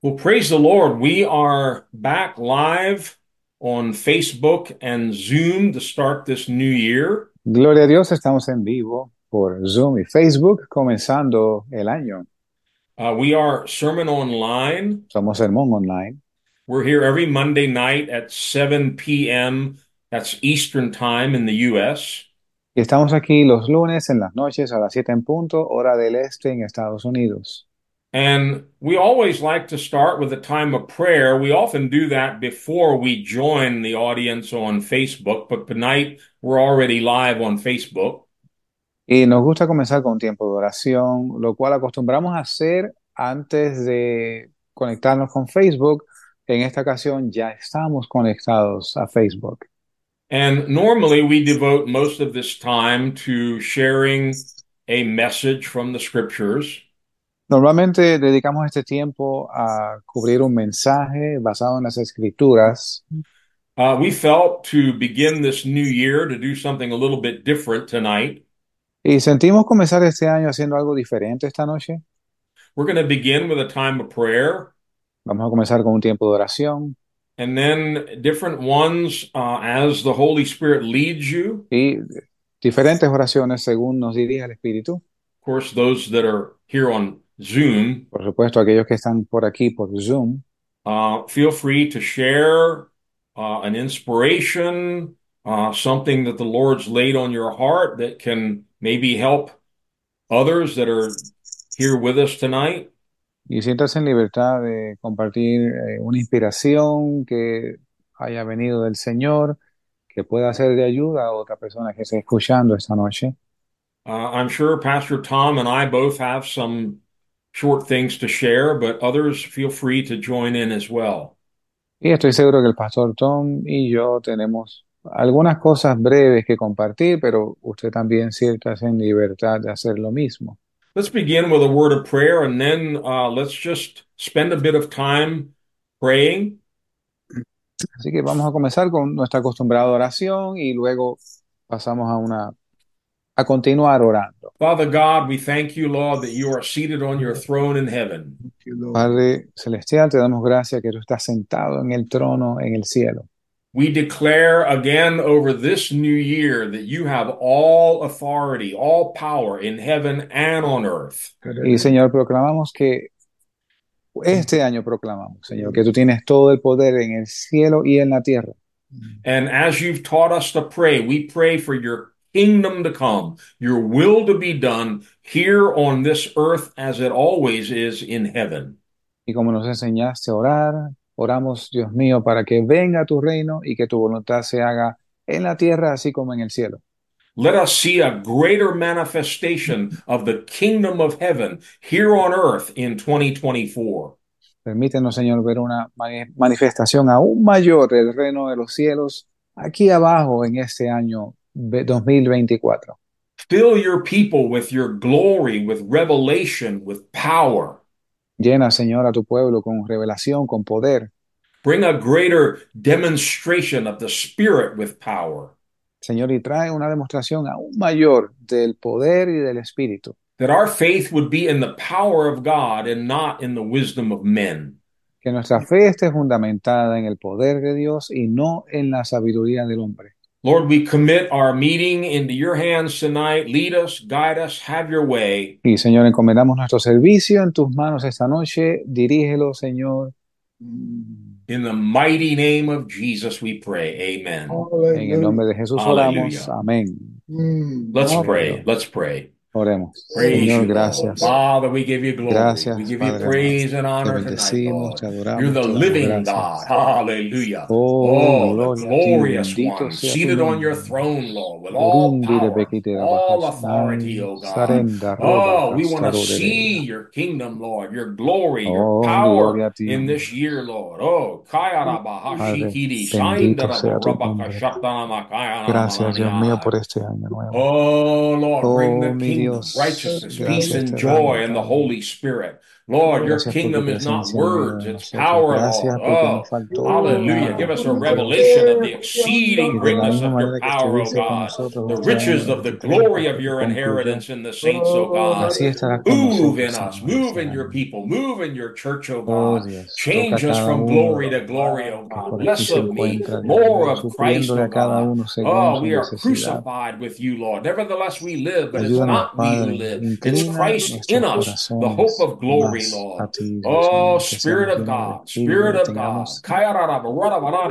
Well, praise the Lord. We are back live on Facebook and Zoom to start this new year. Gloria a Dios, estamos en vivo por Zoom y Facebook comenzando el año. Uh, we are Sermon Online. Somos Sermón Online. We're here every Monday night at 7 p.m. That's Eastern Time in the U.S. Y estamos aquí los lunes en las noches a las 7 en punto, hora del este en Estados Unidos. And we always like to start with a time of prayer. We often do that before we join the audience on Facebook, but tonight we're already live on Facebook. Y nos gusta comenzar con un tiempo de oración, lo cual acostumbramos a hacer antes de conectarnos con Facebook. En esta ocasión ya estamos conectados a Facebook. And normally we devote most of this time to sharing a message from the scriptures. Normalmente dedicamos este tiempo a cubrir un mensaje basado en las escrituras, Uh, we felt to begin this new year to do something a little bit different tonight. y sentimos comenzar este año haciendo algo diferente esta noche. We're going to begin with a time of prayer Vamos a comenzar con un tiempo de oración and then different ones uh, as the Holy Spirit leads you. y diferentes oraciones según nos dirige el Espíritu. Of course, those that are here on Zoom, Por supuesto, aquellos que están por aquí por Zoom, uh, feel free to share uh, an inspiration, uh, something that the Lord's laid on your heart that can maybe help others that are here with us tonight. y siéntase en libertad de compartir eh, una inspiración que haya venido del Señor, que pueda ser de ayuda a otra persona que esté escuchando esta noche. Uh, I'm sure Pastor Tom and I both have some short things to share, but others feel free to join in as well. Y estoy seguro que el pastor Tom y yo tenemos algunas cosas breves que compartir, pero usted también siéntase en libertad de hacer lo mismo. Let's begin with a word of prayer and then uh, let's just spend a bit of time praying. Así que vamos a comenzar con nuestra acostumbrada oración y luego pasamos a una a continuar orando. Father God, we thank you, Lord, that you are seated on your throne in heaven. Padre celestial, te damos gracias que tú estás sentado en el trono en el cielo. We declare again over this new year that you have all authority, all power in heaven and on earth. Y Señor, proclamamos que este año proclamamos, Señor, que tú tienes todo el poder en el cielo y en la tierra. And as you've taught us to pray, we pray for your kingdom to come, your will to be done here on this earth as it always is in heaven. Y como nos enseñaste a orar, oramos, Dios mío, para que venga tu reino y que tu voluntad se haga en la tierra así como en el cielo. Let us see a greater manifestation of the kingdom of heaven here on earth in 2024. Permítenos, Señor, ver una mani- manifestación aún mayor del reino de los cielos aquí abajo en este año 2024. Fill your people with your glory, with revelation, with power. Llena, Señor, a tu pueblo con revelación, con poder. Bring a greater demonstration of the Spirit with power, Señor, y trae una demostración aún mayor del poder y del Espíritu. that our faith would be in the power of God and not in the wisdom of men. Que nuestra fe esté fundamentada en el poder de Dios y no en la sabiduría del hombre. Lord, we commit our meeting into your hands tonight. Lead us, guide us, have your way. Y Señor, encomendamos nuestro servicio en tus manos esta noche. Dirígelo, Señor. In the mighty name of Jesus, we pray. Amen. En el nombre de Jesús oramos. Hallelujah. Amén. Mm. Let's pray. Let's pray. Oremos. Praise Señor, you, gracias. Father, we give you glory. Gracias, we give you Padre praise and Te honor tonight, Lord. te adoramos. You're the living gracias. God. Hallelujah. Oh, Oh, a glorious bendito one, sea seated on your throne, Lord, with all power, all authority, oh God. Oh, we want to see your kingdom, Lord, your glory, Oh, your power gloria in this year, Lord. Oh, kaya Padre, hashikiri, bendito sea tu nombre. Gracias, Dios mío, por este año nuevo. Oh Lord, bring Oh, the kingdom, Dios, righteousness, peace, and joy, and the Holy Spirit. Lord, your Gracias por tu kingdom is not presencia en medio words, it's power, Gracias Lord. porque Oh, hallelujah. Give us a revelation of the exceeding Y de la greatness of your power, O estuviste God, the riches of the glory of your inheritance in the saints, oh O God. Estarás con Move in us, move in your people, move in your church, O Oh God. Change us from glory to glory, oh O God. por Less of me, more of Christ, O cada God. Oh, we are crucified with you, Lord. Nevertheless, we live, but it's not we who live. It's Christ in us, the hope of glory, a Lord. Oh, Spirit of God, Spirit of God. tengamos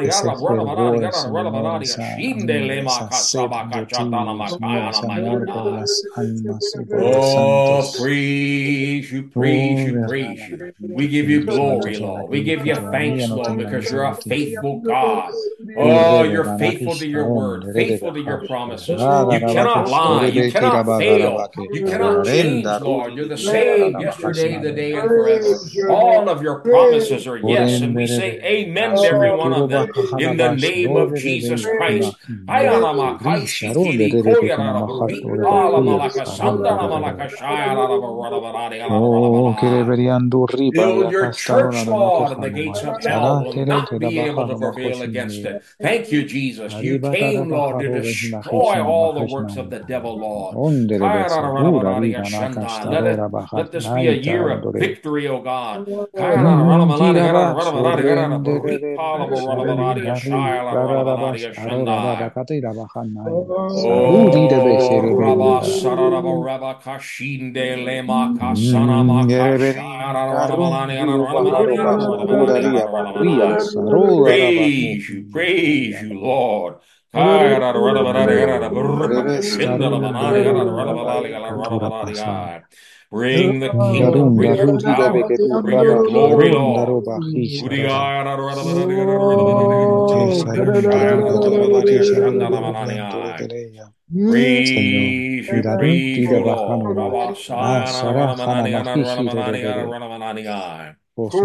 ese fervor, Señor, esa hambre, esa sed de ti, Dios mío, ese amor por las almas y por los Oh, praise you, Oh, praise you, praise you. We give you glory, Lord. We give you thanks, Lord, because you're a faithful God. Oh, Oh, you're faithful to your word, faithful to your promises. You cannot lie. You cannot fail. You cannot change, Lord. You're the same yesterday, today, and forever. All of your promises are yes, and we say amen to every one of them in the name of Jesus Christ. Ayanama kaishikiri koyarara ripala malaka sandara malaka shayarara barabara Oh, que barabara. deberían durri Build your church, la Lord, and the gates of hell will not be able to prevail against it. Thank you, Jesus. You came, Lord, to destroy all the works of the devil, Lord. Let it let this be a year of victory, O God. Oh, Rabba Sararaba Rabba Kashinde Lema Kasana Makashaya. Praise you, praise you, Lord. Bring the kingdom, bring your power, bring your glory, Lord. Praise you, praise you, Oh,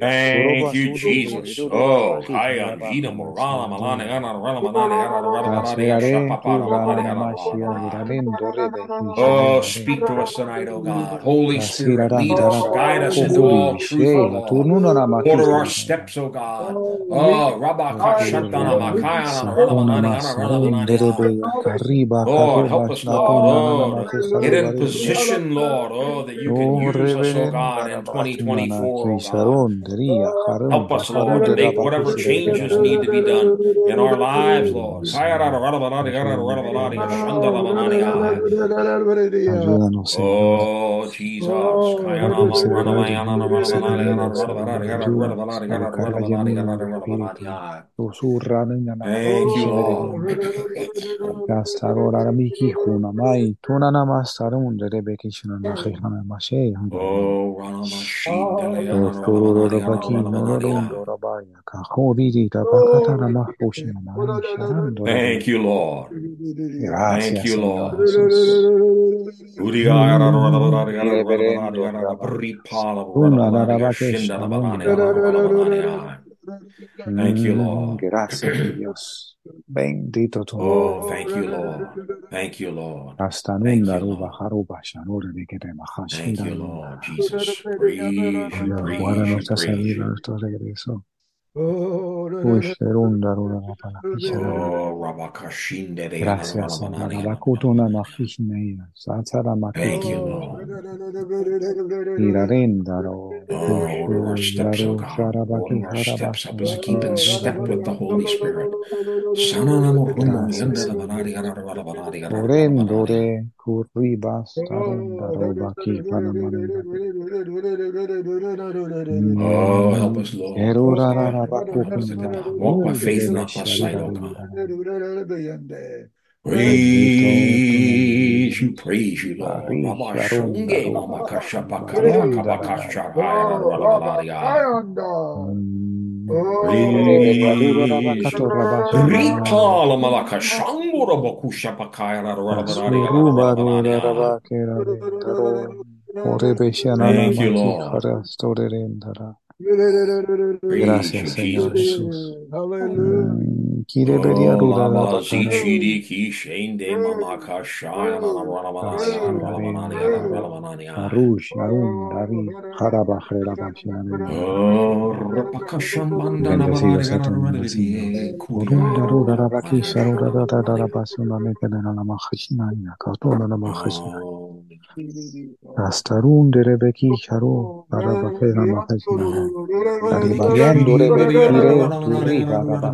Thank you, Jesus. Oh, Kayan Gina Morala Malani Ana Rala Manani Ana Rala Manani Shapapa Oh, speak to us tonight, oh God. Holy Spirit, lead us, guide us into all truth, oh. Order our steps, oh God. Oh, Rabaka Shantana Makayana Rala Manani Ana Rala Manani Lord, help us, Lord. Oh, get in position, Lord. Oh, that you can use us, oh God, in 2024, oh God. Help us, Lord, to make whatever changes need to be done in our lives, Lord. Ayúdanos, Señor. Oh, Jesus. A perseverar en ti, perseverancia, Señor. Ayúdanos a buscar la llenura del Espíritu. Susurrar en la Thank you, Lord. Gastadora Miki Huna Mai Tuna Namastarun de Rebekishana Nahana Mashe Oh, Ranamashindele, Dostoro Rabaki Norodon Dorabaya Kahoriri Rabakata Namahushina Sharan Thank you, Lord. Gracias Thank you, Señor Lord. Oh, Oh, Oh, oh. Oh, oh Mm. Mm, Oh, Thank you, mm, Lord. Gracias, Dios. Bendito tu. Oh, thank you, Lord. Thank you, Lord. Hasta nunca ruba haruba shanore de que te majas. Thank you, Lord. Jesus, breathe, breathe, Guarda nuestra salida, nuestro regreso. Oh, oh Gracias, Thank you, Lord. Oh, Astarun, Derebeki, Sharu, Darabake, Namahashina. Daribariando, Rebekire, Turi, Darabahashina, Hallelujah. Ari, Azuru, Baha, Tunarashina. Ashtano, Derebe, Esina, Naya. Achai, Hare, Basna, Shuru, Dorobaki, Shinana. Tostoruni, Nimiki, Dirabahishina, Nena, Netanin. Thank you, praise you, Lord. Thank you, Lord. Gracias, Señor Jesús. Bendecido sea tu nombre, Señor. استارون در به کیچارو برای با پیرامخو و بیان دور می گیره و نمی با با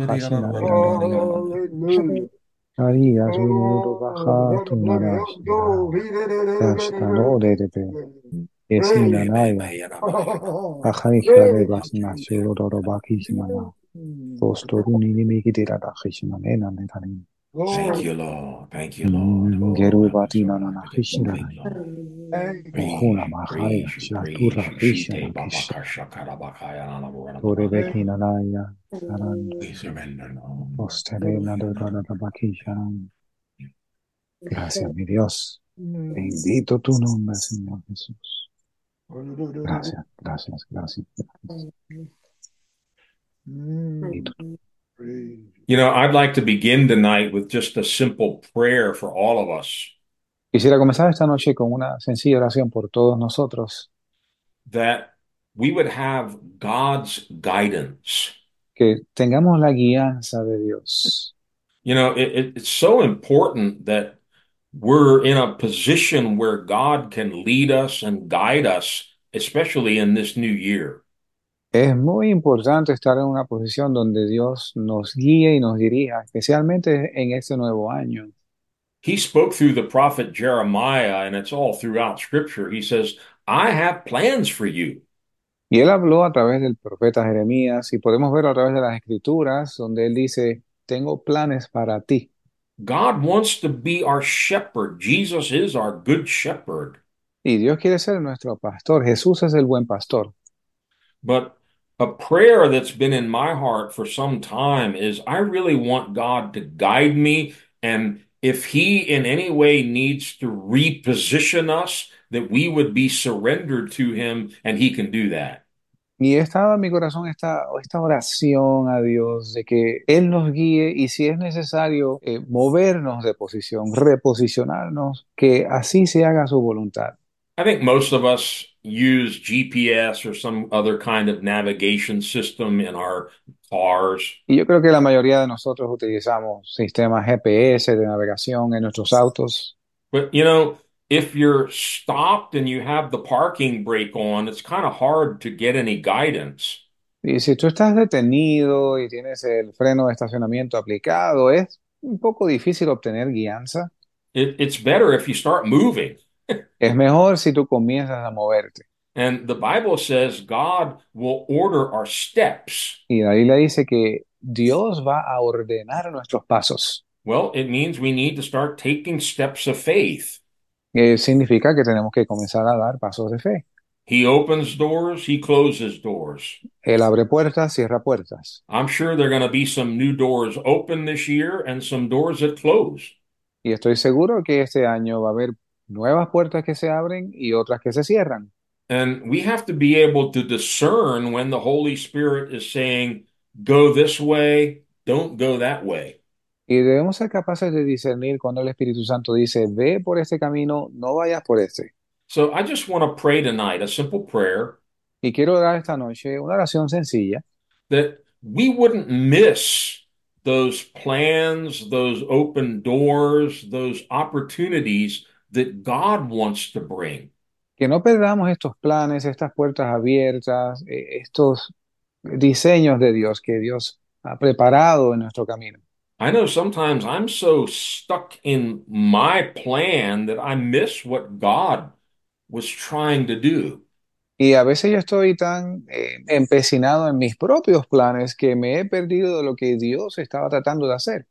کاری یا شو نو تو با تا تا نو دیتو سین نا نا و یا با خمی خه باش ما رو با کی شما تو استوری نیمه می گیره تا خیش من نه نه. Thank you, Lord. Thank you, Lord. Gracias, mi Dios. Bendito tu nombre, Señor Jesús. Gracias, gracias, gracias. gracias. Bendito. You know, I'd like to begin tonight with just a simple prayer for all of us quisiera comenzar esta noche con una sencilla oración por todos nosotros that we would have God's guidance. que tengamos la guianza de Dios You know, it, it, it's so important that we're in a position where God can lead us and guide us, especially in this new year. Es muy importante estar en una posición donde Dios nos guíe y nos dirija, especialmente en este nuevo año. He spoke through the prophet Jeremiah, and it's all throughout scripture. He says, I have plans for you. Y él habló a través del profeta Jeremías y podemos verlo a través de las escrituras, donde él dice, tengo planes para ti. God wants to be our shepherd. Jesus is our good shepherd. Y Dios quiere ser nuestro pastor. Jesús es el buen pastor. But a prayer that's been in my heart for some time is I really want God to guide me. And if He in any way needs to reposition us, that we would be surrendered to Him and He can do that. Y estaba en mi corazón esta, esta oración a Dios de que Él nos guíe y si es necesario eh, movernos de posición, reposicionarnos, que así se haga su voluntad. I think most of us use GPS or some other kind of navigation system in our cars. Y yo creo que la mayoría de nosotros utilizamos sistemas GPS de navegación en nuestros autos. But you know, if you're stopped and you have the parking brake on, it's kind of hard to get any guidance. Y si tú estás detenido y tienes el freno de estacionamiento aplicado, es un poco difícil obtener guianza. It, it's better if you start moving. Es mejor si tú comienzas a moverte. And the Bible says God will order our steps. Y la Biblia dice que Dios va a ordenar nuestros pasos. Well, it means we need to start taking steps of faith. Eh, significa que tenemos que comenzar a dar pasos de fe. He opens doors, he closes doors. Él abre puertas, cierra puertas. I'm sure there are going to be some new doors open this year and some doors that close. Y estoy seguro que este año va a haber nuevas puertas que se abren y otras que se cierran. And we have to be able to discern when the Holy Spirit is saying, go this way, don't go that way. Y debemos ser capaces de discernir cuando el Espíritu Santo dice, ve por este camino, no vayas por este. So I just want to pray tonight, a simple prayer, Y quiero dar esta noche una oración sencilla, that we wouldn't miss those plans, those open doors, those opportunities that God wants to bring. que no perdamos estos planes, estas puertas abiertas, eh, estos diseños de Dios que Dios ha preparado en nuestro camino. I know sometimes I'm so stuck in my plan that I miss what God was trying to do. Y a veces yo estoy tan eh, empecinado en mis propios planes que me he perdido de lo que Dios estaba tratando de hacer.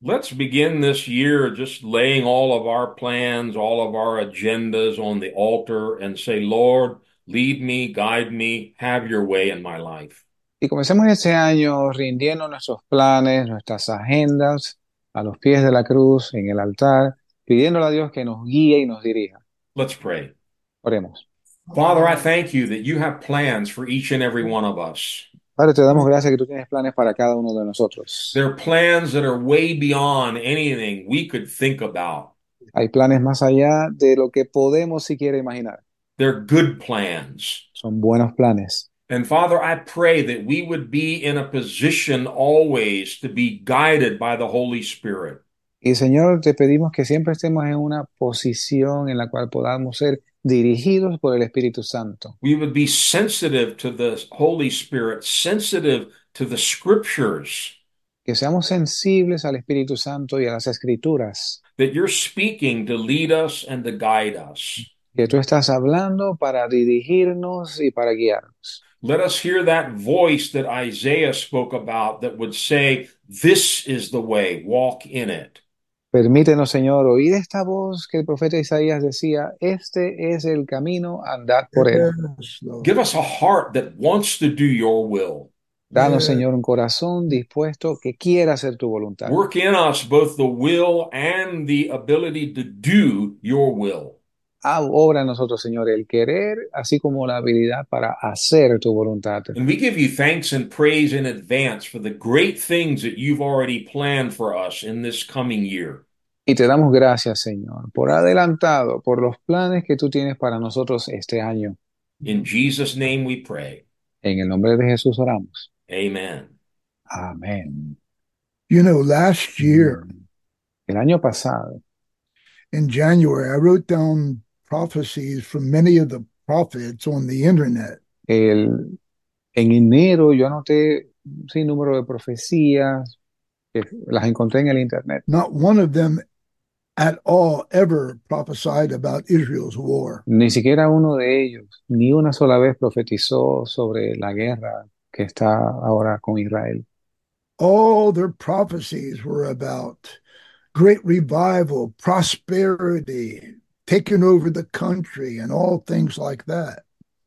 Let's begin this year just laying all of our plans, all of our agendas on the altar and say, Lord, lead me, guide me, have your way in my life. Y comencemos este año rindiendo nuestros planes, nuestras agendas a los pies de la cruz, en el altar, pidiéndole a Dios que nos guíe y nos dirija. Let's pray. Oremos. Father, I thank you that you have plans for each and every one of us. Padre, te damos gracias que tú tienes planes para cada uno de nosotros. They're plans that are way beyond anything we could think about. Hay planes más allá de lo que podemos siquiera imaginar. They're good plans. Son buenos planes. And Father, I pray that we would be in a position always to be guided by the Holy Spirit. Y Señor, te pedimos que siempre estemos en una posición en la cual podamos ser dirigidos por el Espíritu Santo. We would be sensitive to the Holy Spirit, sensitive to the scriptures, Que seamos sensibles al Espíritu Santo y a las Escrituras. that you're speaking to lead us and to guide us. Que tú estás hablando para dirigirnos y para guiarnos. Let us hear that voice that Isaiah spoke about that would say, This is the way, walk in it. Permítenos, Señor, oír esta voz que el profeta Isaías decía, este es el camino, andad por él. Give us a heart that wants to do your will. Danos, Yeah. Señor, un corazón dispuesto que quiera hacer tu voluntad. Work in us both the will and the ability to do your will. Ah, obra en nosotros, Señor, el querer, así como la habilidad para hacer tu voluntad. And we give you thanks and praise in advance for the great things that you've already planned for us in this coming year. Y te damos gracias, Señor, por adelantado, por los planes que tú tienes para nosotros este año. In Jesus' name we pray. En el nombre de Jesús oramos. Amen. Amén. You know, last year El año pasado, in January, I wrote down prophecies from many of the prophets on the internet. el, en enero, yo anoté un sinnúmero de profecías, que las encontré en el Internet. Not one of them at all ever prophesied about Israel's war. Ni siquiera uno de ellos, ni una sola vez profetizó sobre la guerra que está ahora con Israel. All their prophecies were about great revival, prosperity, taking over the country, and all things like that.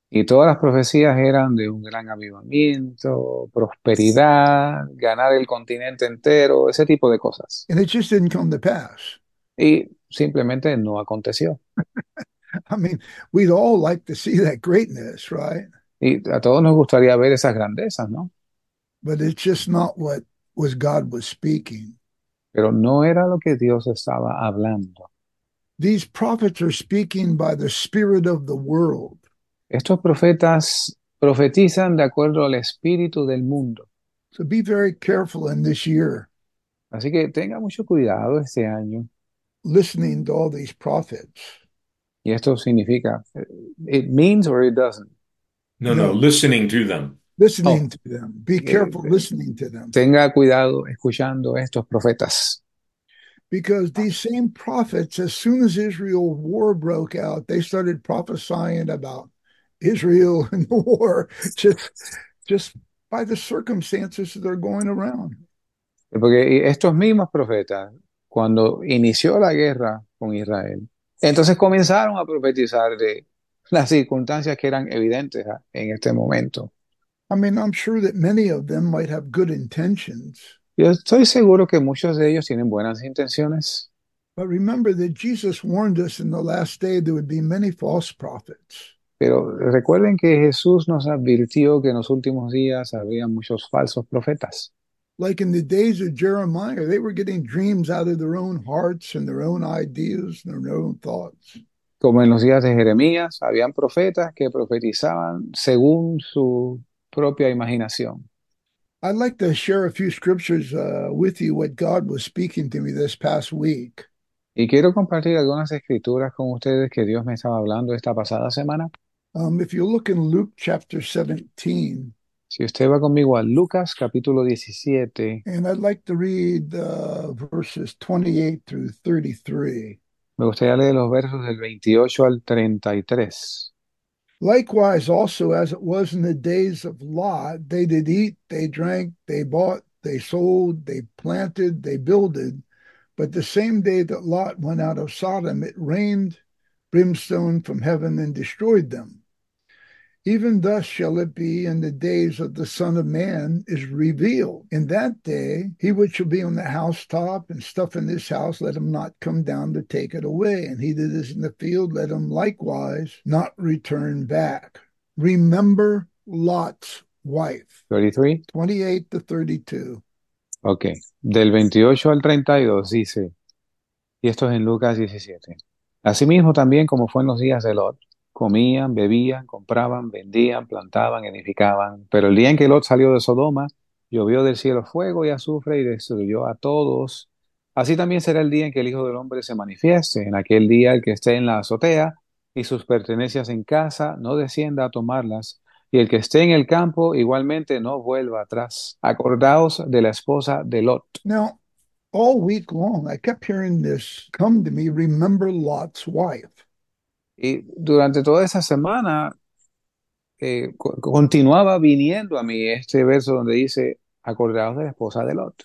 Y todas las profecías eran de un gran avivamiento, prosperidad, ganar el continente entero, ese tipo de cosas. And it just didn't come to pass. Y simplemente no aconteció. I mean, we'd all like to see that greatness, right? Y a todos nos gustaría ver esas grandezas, ¿no? But it's just not what was God was speaking. Pero no era lo que Dios estaba hablando. These prophets are speaking by the spirit of the world. Estos profetas profetizan de acuerdo al espíritu del mundo. So be very careful in this year Así que tenga mucho cuidado este año. Listening to all these prophets. Y esto significa, it means or it doesn't. No, no, No. listening to them. Listening oh. to them. Be careful listening to them. Tenga cuidado escuchando estos profetas. Because these same prophets, as soon as Israel war broke out, they started prophesying about Israel and the war just, just by the circumstances that are going around. Porque estos mismos profetas, cuando inició la guerra con Israel, entonces comenzaron a profetizar de las circunstancias que eran evidentes ah, en este momento. I mean, I'm sure that many of them might have good intentions, Yo estoy seguro que muchos de ellos tienen buenas intenciones, but remember that Jesus warned us in the last day there would be many false prophets. pero recuerden que Jesús nos advirtió que en los últimos días habría muchos falsos profetas. Like in the days of Jeremiah, they were getting dreams out of their own hearts and their own ideas and their own thoughts. Como en los días de Jeremías, habían profetas que profetizaban según su propia imaginación. I'd like to share a few scriptures uh, with you what God was speaking to me this past week. Y quiero compartir algunas escrituras con ustedes que Dios me estaba hablando esta pasada semana. Um, if you look in Luke chapter 17, Si usted va conmigo a Lucas capítulo 17, and I'd like to read uh, verses 28 through 33. me gustaría leer los versos del 28 al 33. Likewise, also as it was in the days of Lot, they did eat, they drank, they bought, they sold, they planted, they builded. But the same day that Lot went out of Sodom, it rained brimstone from heaven and destroyed them. Even thus shall it be in the days of the Son of Man is revealed. In that day, he which shall be on the housetop and stuff in this house, let him not come down to take it away. And he that is in the field, let him likewise not return back. Remember Lot's wife. 33. 28 to 32. Ok. Del 28 al 32 dice, y esto es en Lucas 17. Asimismo también como fue en los días de Lot, comían, bebían, compraban, vendían, plantaban, edificaban. Pero el día en que Lot salió de Sodoma, llovió del cielo fuego y azufre y destruyó a todos. Así también será el día en que el Hijo del Hombre se manifieste. En aquel día el que esté en la azotea y sus pertenencias en casa, no descienda a tomarlas. Y el que esté en el campo igualmente no vuelva atrás. Acordaos de la esposa de Lot. Now, all week long, I kept hearing this come to me, remember Lot's wife. Y durante toda esa semana eh, co- continuaba viniendo a mí este verso donde dice, acordaos de la esposa de Lot.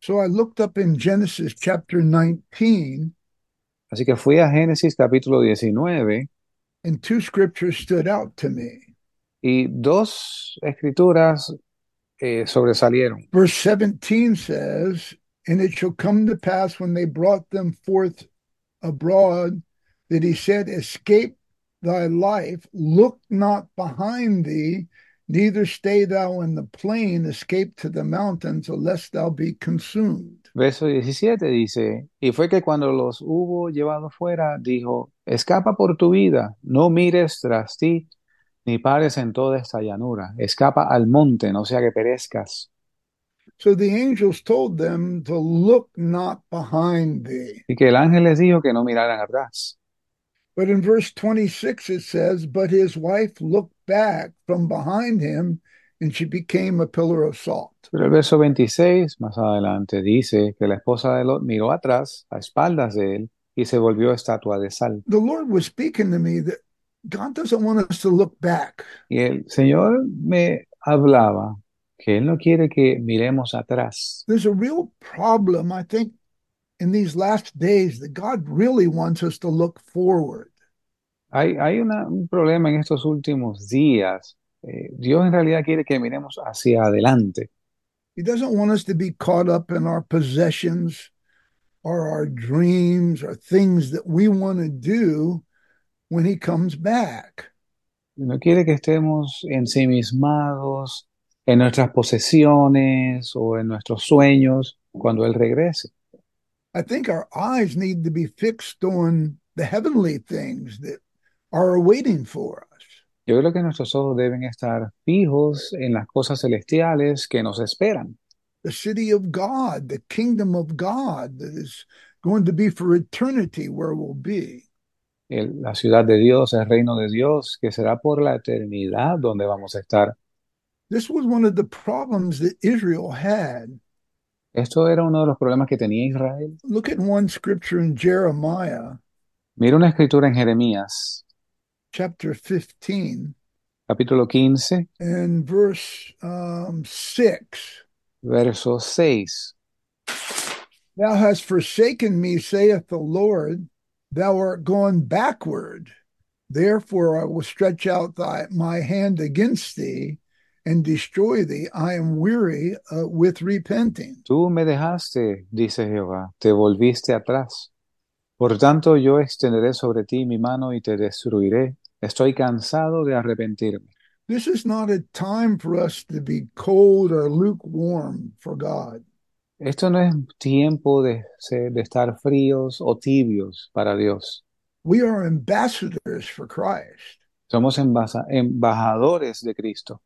So I looked up in Genesis chapter 19, Así que fui a Génesis capítulo 19 and two scriptures stood out to me. y dos escrituras eh, sobresalieron. Verse 17 says, And it shall come to pass when they brought them forth abroad that he said, Escape thy life, look not behind thee, neither stay thou in the plain, escape to the mountains, lest thou be consumed. Verso 17 dice, y fue que cuando los hubo llevado fuera, dijo, escapa por tu vida, no mires tras ti, ni pares en toda esta llanura, escapa al monte, no sea que perezcas. So the angels told them to look not behind thee. Y que el ángel les dijo que no miraran atrás. But in verse 26, it says, But his wife looked back from behind him, and she became a pillar of salt. Pero el verso 26, más adelante, dice que la esposa de Lot miró atrás, a espaldas de él, y se volvió estatua de sal. The Lord was speaking to me that God doesn't want us to look back. Y el Señor me hablaba que Él no quiere que miremos atrás. There's a real problem, I think, in these last days that God really wants us to look forward. Hay, hay una- un problema en estos últimos días. Eh, Dios en realidad quiere que miremos hacia adelante. He doesn't want us to be caught up in our possessions or our dreams or things that we want to do when He comes back. No quiere que estemos ensimismados en nuestras posesiones o en nuestros sueños cuando Él regrese. I think our eyes need to be fixed on the heavenly things that are waiting for us. Yo creo que nuestros ojos deben estar fijos en las cosas celestiales que nos esperan. The city of God, the kingdom of God that is going to be for eternity where we'll be. El- la ciudad de Dios, el reino de Dios, que será por la eternidad donde vamos a estar. This was one of the problems that Israel had. Esto era uno de los problemas que tenía Israel. Look at one scripture in Jeremiah Mira una escritura en Jeremías, chapter 15 capítulo 15, and verse um, 6. verso 6. Thou hast forsaken me, saith the Lord. Thou art gone backward. Therefore I will stretch out thy, my hand against thee and destroy thee. I am weary uh, with repenting. Tú me dejaste, dice Jehová, te volviste atrás. Por tanto, yo extenderé sobre ti mi mano y te destruiré. Estoy cansado de arrepentirme. This is not a time for us to be cold or lukewarm for God. Esto no es tiempo de, de estar fríos o tibios para Dios. We are ambassadors for Christ. Somos embajadores de Cristo.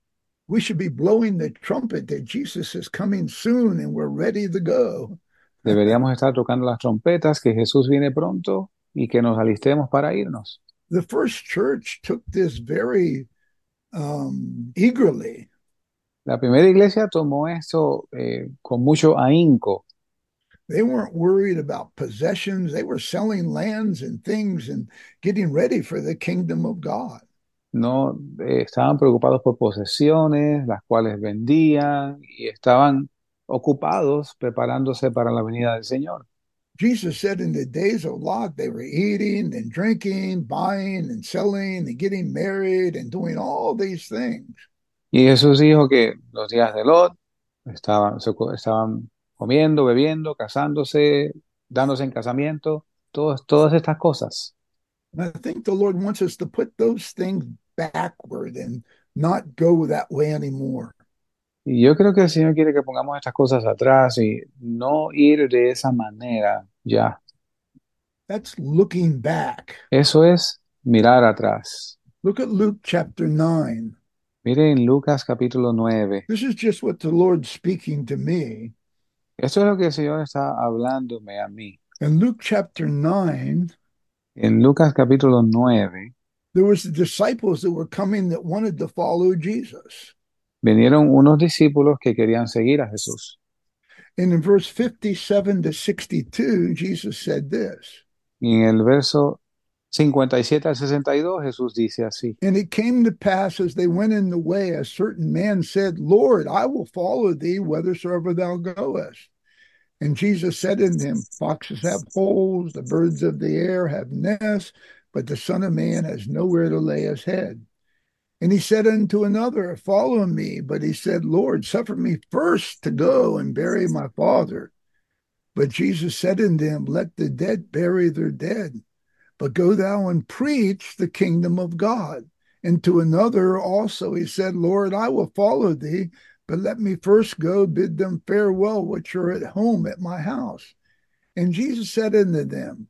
We should be blowing the trumpet that Jesus is coming soon and we're ready to go. Deberíamos estar tocando las trompetas, que Jesús viene pronto y que nos alistemos para irnos. The first church took this very um, eagerly. La primera iglesia tomó esto eh, con mucho ahínco. They weren't worried about possessions. They were selling lands and things and getting ready for the kingdom of God. No eh, estaban preocupados por posesiones, las cuales vendían y estaban ocupados preparándose para la venida del Señor. Jesus said in the days of Lot, they were eating and drinking, buying and selling and getting married and doing all these things. Y Jesús dijo que los días de Lot estaban, comiendo, bebiendo, casándose, dándose en casamiento, todas, todas estas cosas. And I think the Lord wants us to put those things backward and not go that way anymore. Y yo creo que el Señor quiere que pongamos estas cosas atrás y no ir de esa manera ya. That's looking back. Eso es mirar atrás. Look at Luke chapter 9. Miren Lucas capítulo 9. This is just what the Lord's speaking to me. Esto es lo que el Señor está hablándome a mí. In Luke chapter 9, En Lucas capítulo 9 there was the disciples that were coming that wanted to follow Jesus. vinieron unos discípulos que querían seguir a Jesús. And in verse 57 to 62, Jesus said this. Y en el verso 57 al 62 Jesús dice así. And it came to pass as they went in the way, a certain man said, Lord, I will follow thee whithersoever thou goest. And Jesus said unto him, Foxes have holes, the birds of the air have nests, but the Son of Man has nowhere to lay his head. And he said unto another, Follow me. But he said, Lord, suffer me first to go and bury my father. But Jesus said unto him, Let the dead bury their dead, but go thou and preach the kingdom of God. And to another also he said, Lord, I will follow thee, but let me first go bid them farewell which are at home at my house. And Jesus said unto them,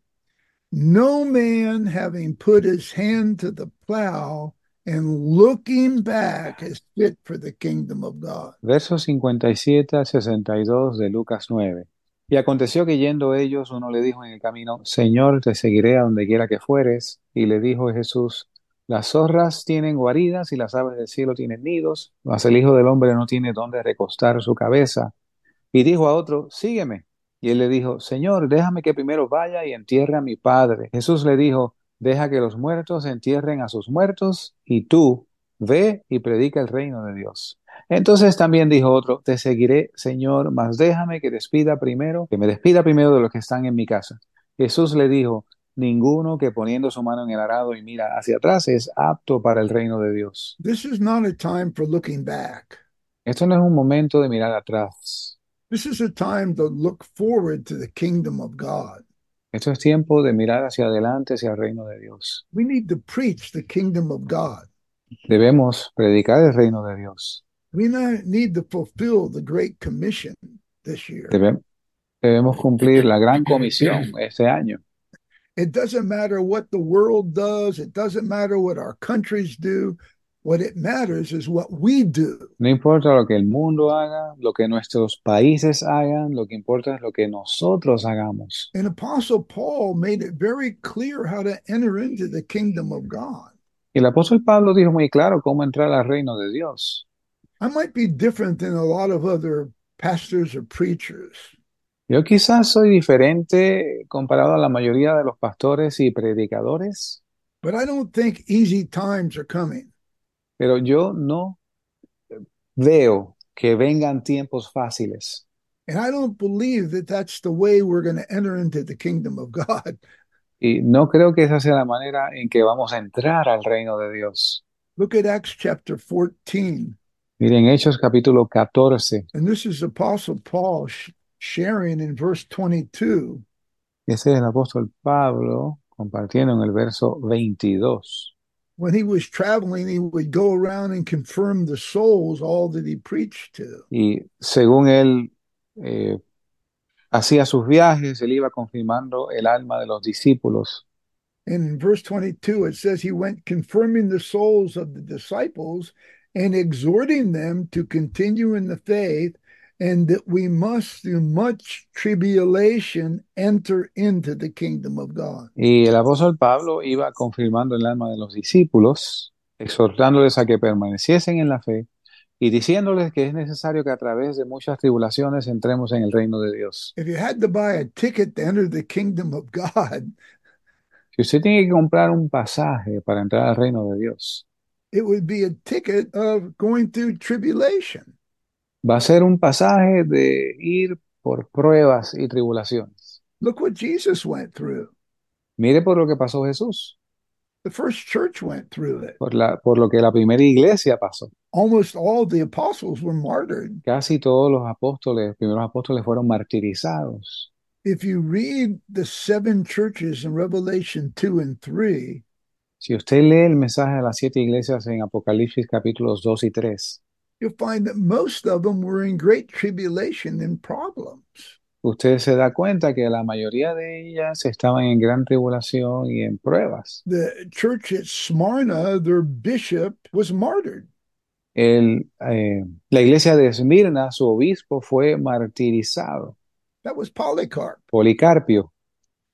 No man having put his hand to the plow and looking back is fit for the kingdom of God. Versos 57 al 62 de Lucas 9. Y aconteció que yendo ellos, uno le dijo en el camino, Señor, te seguiré a donde quiera que fueres. Y le dijo Jesús, las zorras tienen guaridas y las aves del cielo tienen nidos, mas el Hijo del Hombre no tiene dónde recostar su cabeza. Y dijo a otro, sígueme. Y él le dijo, Señor, déjame que primero vaya y entierre a mi padre. Jesús le dijo, deja que los muertos entierren a sus muertos, y tú ve y predica el reino de Dios. Entonces también dijo otro, te seguiré, Señor, mas déjame que despida primero, que me despida primero de los que están en mi casa. Jesús le dijo, ninguno que poniendo su mano en el arado y mira hacia atrás es apto para el reino de Dios. This is not a time for looking back. Esto no es un momento de mirar atrás. This is a time to look forward to the kingdom of God. Esto es tiempo de mirar hacia adelante, hacia el reino de Dios. We need to preach the kingdom of God. Debemos predicar el reino de Dios. We need to fulfill the Great Commission this year. Debe- debemos cumplir la gran comisión este año. It doesn't matter what the world does, it doesn't matter what our countries do. What it matters is what we do. No importa lo que el mundo haga, lo que nuestros países hagan, lo que importa es lo que nosotros hagamos. And Apostle Paul made it very clear how to enter into the kingdom of God. El apóstol Pablo dijo muy claro cómo entrar al reino de Dios. I might be different than a lot of other pastors or preachers, Yo quizás soy diferente comparado a la mayoría de los pastores y predicadores, but I don't think easy times are coming. pero yo no veo que vengan tiempos fáciles. And I don't believe that that's the way we're going to enter into the kingdom of God. Y no creo que esa sea la manera en que vamos a entrar al reino de Dios. Look at Acts chapter 14. Miren Hechos capítulo 14. And this is Apostle Paul sh- sharing in verse 22. Ese es el apóstol Pablo compartiendo en el verso 22. When he was traveling, he would go around and confirm the souls, all that he preached to. Y según él eh, hacía sus viajes, él iba confirmando el alma de los discípulos. And in verse 22, it says he went confirming the souls of the disciples and exhorting them to continue in the faith and that we must through much tribulation enter into the kingdom of God. Y el apóstol Pablo iba confirmando el alma de los discípulos, exhortándoles a que permaneciesen en la fe y diciéndoles que es necesario que a través de muchas tribulaciones entremos en el reino de Dios. If you had to buy a ticket to enter the kingdom of God, Si usted tiene que comprar un pasaje para entrar al reino de Dios, it would be a ticket of going through tribulation. Va a ser un pasaje de ir por pruebas y tribulaciones. Look what Jesus went through. Mire por lo que pasó Jesús, The first church went through it. por, la, por lo que la primera iglesia pasó. Almost all the apostles were martyred. Casi todos los apóstoles, primeros apóstoles fueron martirizados. If you read the seven churches in Revelation 2 and 3, Si usted lee el mensaje de las siete iglesias en Apocalipsis capítulos 2 y 3, you'll find that most of them were in great tribulation and problems. usted se da cuenta que la mayoría de ellas estaban en gran tribulación y en pruebas. The church at Smyrna, their bishop was martyred. El, eh, la iglesia de Esmirna, su obispo, fue martirizado. That was Polycarp. Policarpio.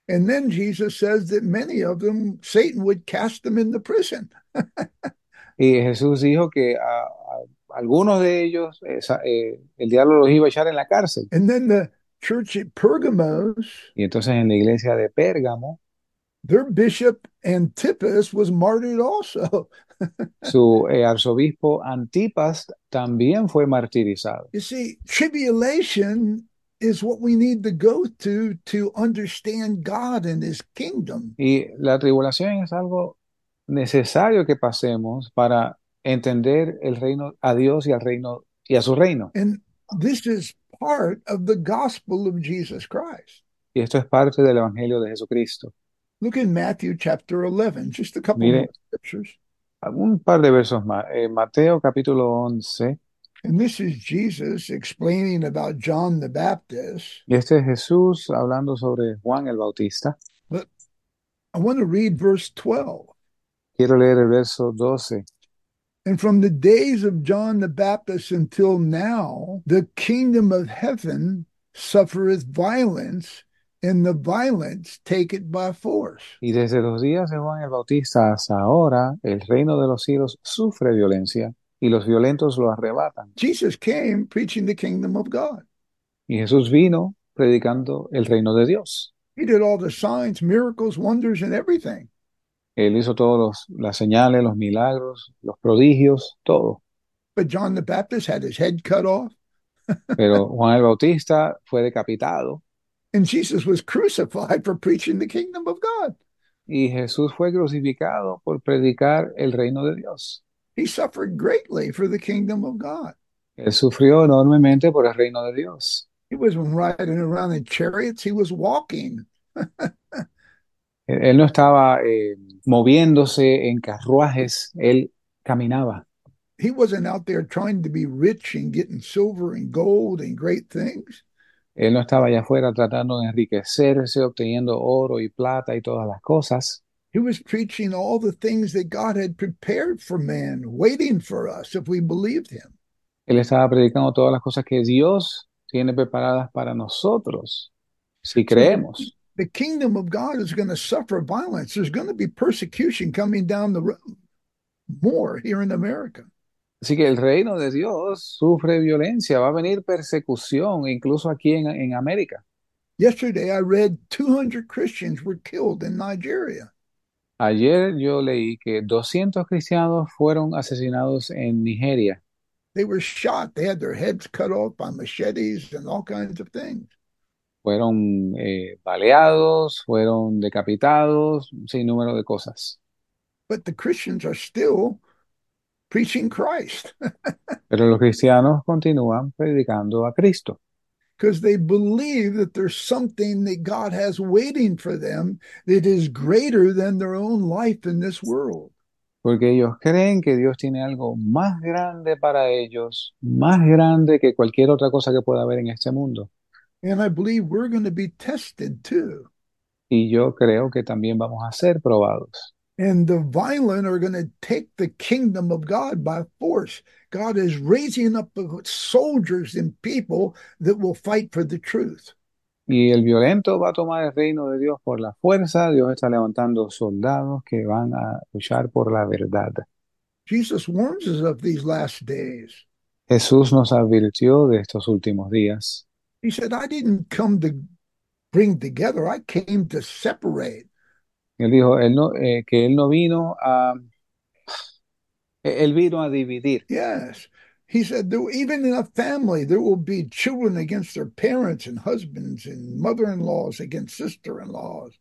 And then Jesus says that many of them, Satan would cast them in the prison. Y Jesús dijo que a, algunos de ellos eh, eh, el diablo los iba a echar en la cárcel. And then the church at Pergamos, Y entonces en la iglesia de Pérgamo, their bishop Antipas was martyred also. su eh, arzobispo Antipas también fue martirizado. You see, tribulation is what we need to go to to understand God and his kingdom. Y la tribulación es algo necesario que pasemos para entender el reino a Dios y al reino y a su reino. And this is part of the gospel of Jesus Christ. Y esto es parte del evangelio de Jesucristo. Look in Matthew chapter 11, just a couple Mire. more scriptures. Un par de versos más. Eh, Mateo capítulo 11. And this is Jesus explaining about John the Baptist. Y este es Jesús hablando sobre Juan el Bautista. I want to read verse 12. Quiero leer el verso 12. And from the days of John the Baptist until now, the kingdom of heaven suffereth violence, and the violence take it by force. Y desde los días de Juan el Bautista hasta ahora, el reino de los cielos sufre violencia y los violentos lo arrebatan. Jesus came preaching the kingdom of God. Y Jesús vino predicando el reino de Dios. He did all the signs, miracles, wonders, and everything. Él hizo todas las señales, los milagros, los prodigios, todo. But John the Baptist had his head cut off, Pero Juan el Bautista fue decapitado and Jesus was crucified for preaching the kingdom of God. y Jesús fue crucificado por predicar el reino de Dios. He suffered greatly for the kingdom of God. Él sufrió enormemente por el reino de Dios. He wasn't riding around in chariots, he was walking. Él, no estaba eh, moviéndose en carruajes, él caminaba. He wasn't out there trying to be rich and getting silver and gold and great things. Él no estaba allá afuera tratando de enriquecerse, obteniendo oro y plata y todas las cosas. He was preaching all the things that God had prepared for man, waiting for us if we believed him. Él estaba predicando todas las cosas que Dios tiene preparadas para nosotros, si creemos. The kingdom of God is going to suffer violence. There's going to be persecution coming down the road more here in America. Así que el reino de Dios sufre violencia, va a venir persecución, incluso aquí en, en América. Yesterday, I read 200 Christians were killed in Nigeria. Ayer yo leí que 200 cristianos fueron asesinados en Nigeria. They were shot. They had their heads cut off by machetes and all kinds of things. Fueron eh, baleados, fueron decapitados, un sinnúmero de cosas. But the Christians are still preaching Christ Pero los cristianos continúan predicando a Cristo, because they believe that there's something that God has waiting for them that is greater than their own life in this world. porque ellos creen que Dios tiene algo más grande para ellos, más grande que cualquier otra cosa que pueda haber en este mundo. And I believe we're going to be tested too. Y yo creo que también vamos a ser probados. And the violent are going to take the kingdom of God by force. God is raising up soldiers and people that will fight for the truth. Y el violento va a tomar el reino de Dios por la fuerza. Dios está levantando soldados que van a luchar por la verdad. Jesus warns us of these last days. Jesús nos advirtió de estos últimos días. He said, I didn't come to bring together, I came to separate. Él dijo él no, eh, que él no vino a, él vino a dividir. Yes. he said, there, even in a family, there will be children against their parents and husbands and mother-in-laws against sister-in-laws.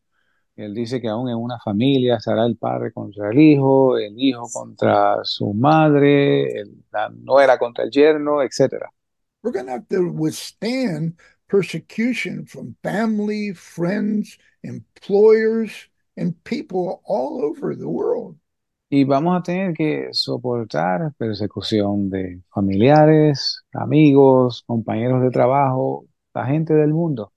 Él dice que aún en una familia estará el padre contra el hijo, el hijo contra su madre, el- la nuera contra el yerno, etc. We're going to have to withstand persecution from family, friends, employers, and people all over the world. Y vamos a tener que soportar persecución de familiares, amigos, compañeros de trabajo, la gente del mundo.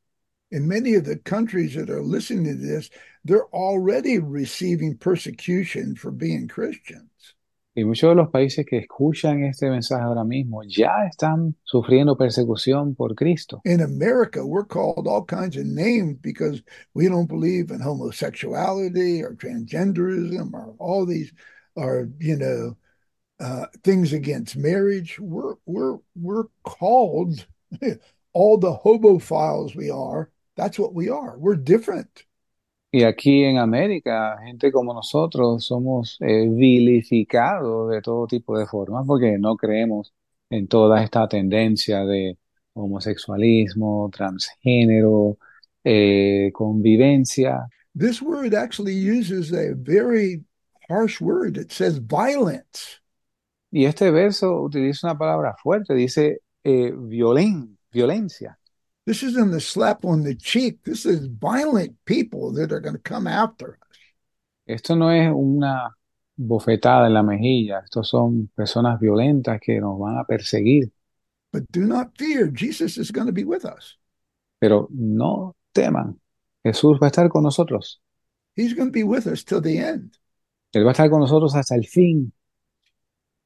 In many of the countries that are listening to this, they're already receiving persecution for being Christians. Y muchos de los países que escuchan este mensaje ahora mismo ya están sufriendo persecución por Cristo. In America, we're called all kinds of names because we don't believe in homosexuality or transgenderism or all these are, you know, uh, things against marriage. We're we're we're called all the homophiles we are. That's what we are. We're different. Y aquí en América, gente como nosotros somos eh, vilificados de todo tipo de formas porque no creemos en toda esta tendencia de homosexualismo, transgénero, eh, convivencia. This word actually uses a very harsh word. It says violence. Y este verso utiliza una palabra fuerte, dice eh, violen, violencia. This isn't a slap on the cheek. This is violent people that are going to come after us. Esto no es una bofetada en la mejilla, estos son personas violentas que nos van a perseguir. But do not fear. Jesus is going to be with us. Pero no teman, Jesús va a estar con nosotros. He's going to be with us till the end. Él va a estar con nosotros hasta el fin.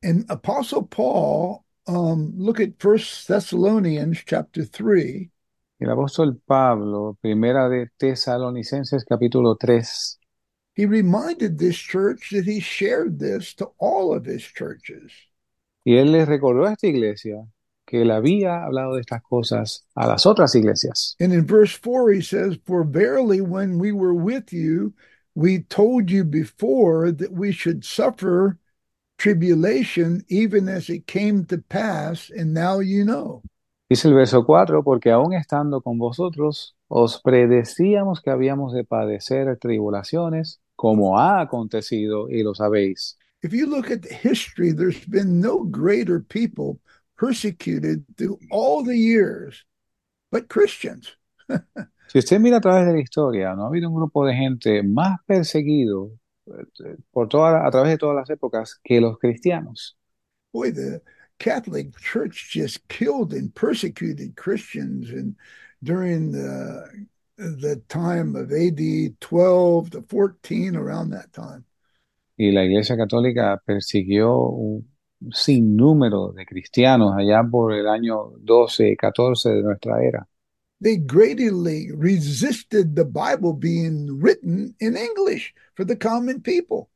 And Apostle Paul, um, look at First Thessalonians chapter 3. El apóstol Pablo, primera de Tesalonicenses capítulo 3, He reminded this church that he shared this to all of his churches. y él les recordó a esta iglesia que él había hablado de estas cosas a las otras iglesias. And in verse 4, he says, For verily, when we were with you, we told you before that we should suffer tribulation, even as it came to pass, and now you know. Dice el verso 4, porque aún estando con vosotros, os predecíamos que habíamos de padecer tribulaciones, como ha acontecido y lo sabéis. If you look at the history, there's been no greater people persecuted through all the years but Christians. Si usted mira a través de la historia, no ha habido un grupo de gente más perseguido eh, por toda, a través de todas las épocas que los cristianos. Boy, the Catholic Church just killed and persecuted Christians and during the the time of AD 12 to 14 around that time. Y la Iglesia Católica persiguió un sinnúmero de cristianos allá por el año 12, 14 de nuestra era. They greatly resisted the Bible being written in English for the common people.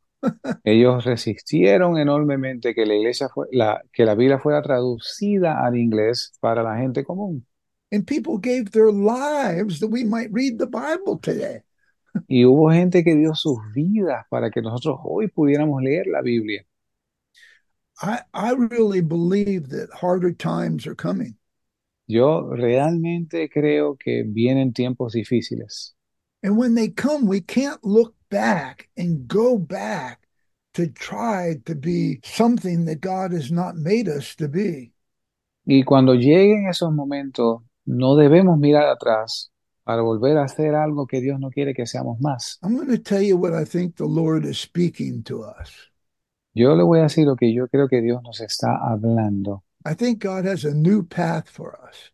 Ellos resistieron enormemente que la iglesia fue, la, que la Biblia fuera traducida al inglés para la gente común. And people gave their lives that we might read the Bible today. Y hubo gente que dio sus vidas para que nosotros hoy pudiéramos leer la Biblia. I, I really believe that harder times are coming. Yo realmente creo que vienen tiempos difíciles. And when they come, we can't look back and go back to try to be something that God has not made us to be. Y cuando lleguen esos momentos, no debemos mirar atrás para volver a hacer algo que Dios no quiere que seamos más. I'm going to tell you what I think the Lord is speaking to us. Yo le voy a decir lo que yo creo que Dios nos está hablando. I think God has a new path for us,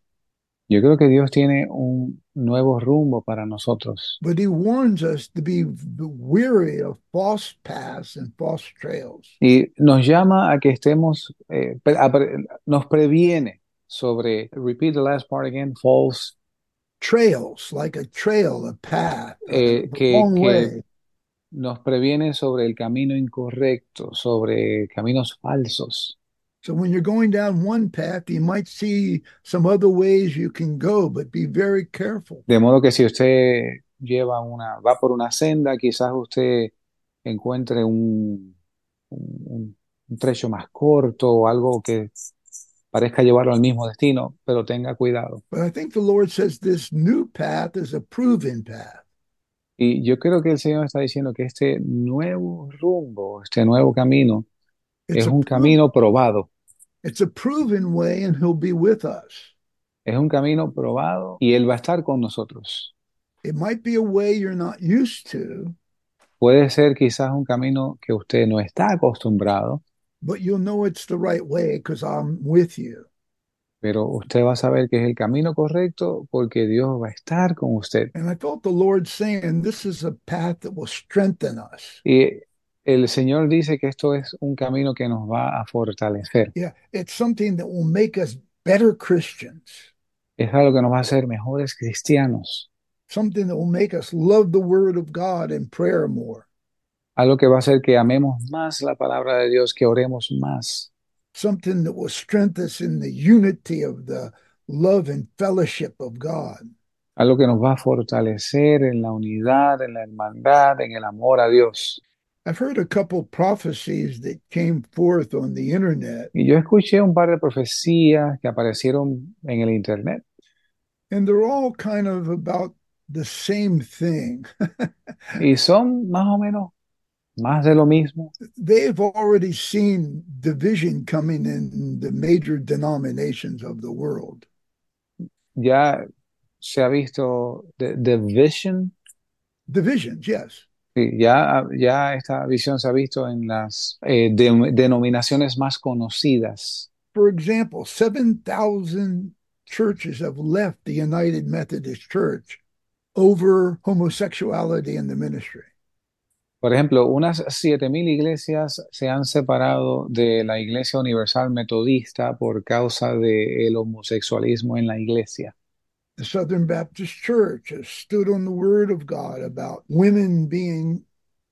Yo creo que Dios tiene un nuevo rumbo para nosotros. but He warns us to be weary of false paths and false trails. Y nos llama a que estemos, eh, pre- a pre- nos previene sobre, repeat the last part again, false, Trails, like a trail, a path, a eh, que, long que way. nos previene sobre el camino incorrecto, sobre caminos falsos. So when you're going down one path, you might see some other ways you can go, but be very careful. De modo que si usted lleva una, va por una senda, quizás usted encuentre un, un, un trecho más corto o algo que parezca llevarlo al mismo destino, pero tenga cuidado. But I think the Lord says this new path is a proven path. Y yo creo que el Señor está diciendo que este nuevo rumbo, este nuevo camino, It's es a, un camino probado. it's a proven way, and He'll be with us. Es un camino probado y Él va a estar con nosotros. It might be a way you're not used to, Puede ser quizás un camino que usted no está acostumbrado, but you'll know it's the right way because I'm with you. pero usted va a saber que es el camino correcto porque Dios va a estar con usted. And I felt the Lord saying, This is a path that will strengthen us. Y el Señor dice que esto es un camino que nos va a fortalecer. Yeah, it's something that will make us better Christians, Es algo que nos va a hacer mejores cristianos. something that will make us love the Word of God and prayer more, Algo que va a hacer que amemos más la palabra de Dios, que oremos más. something that will strengthen us in the unity of the love and fellowship of God. Algo que nos va a fortalecer en la unidad, en la hermandad, en el amor a Dios. I've heard a couple prophecies that came forth on the internet, Y yo escuché un par de profecías que aparecieron en el internet and they're all kind of about the same thing. y son más o menos más de lo mismo. They've already seen division coming in the major denominations of the world. Ya se ha visto the, the vision, Divisions, yes. Sí, ya, ya esta visión se ha visto en las eh, de- denominaciones más conocidas. For example, 7,000 churches have left the United Methodist Church over homosexuality in the ministry. Por ejemplo, unas 7.000 iglesias se han separado de la Iglesia Universal Metodista por causa del homosexualismo en la iglesia. The Southern Baptist Church has stood on the Word of God about women being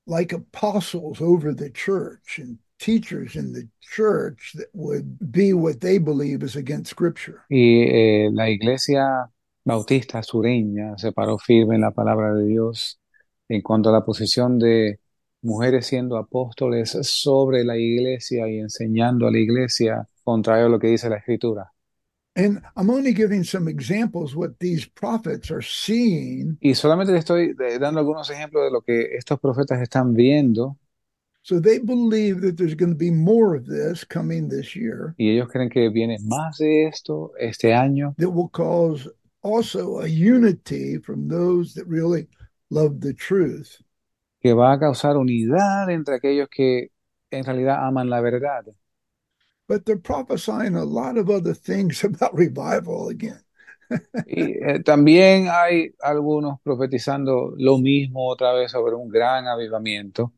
like apostles over the church and teachers in the church that would be what they believe is against Scripture. Y eh, la Iglesia Bautista Sureña se paró firme en la palabra de Dios en cuanto a la posición de mujeres siendo apóstoles sobre la iglesia y enseñando a la iglesia contrario a lo que dice la Escritura. And I'm only giving some examples what these prophets are seeing. Y solamente le estoy eh, dando algunos ejemplos de lo que estos profetas están viendo So they believe that there's going to be more of this coming this year y ellos creen que viene más de esto este año that will cause also a unity from those that really love the truth. que va a causar unidad entre aquellos que en realidad aman la verdad. But they're prophesying a lot of other things about revival again. Y eh, también hay algunos profetizando lo mismo otra vez sobre un gran avivamiento.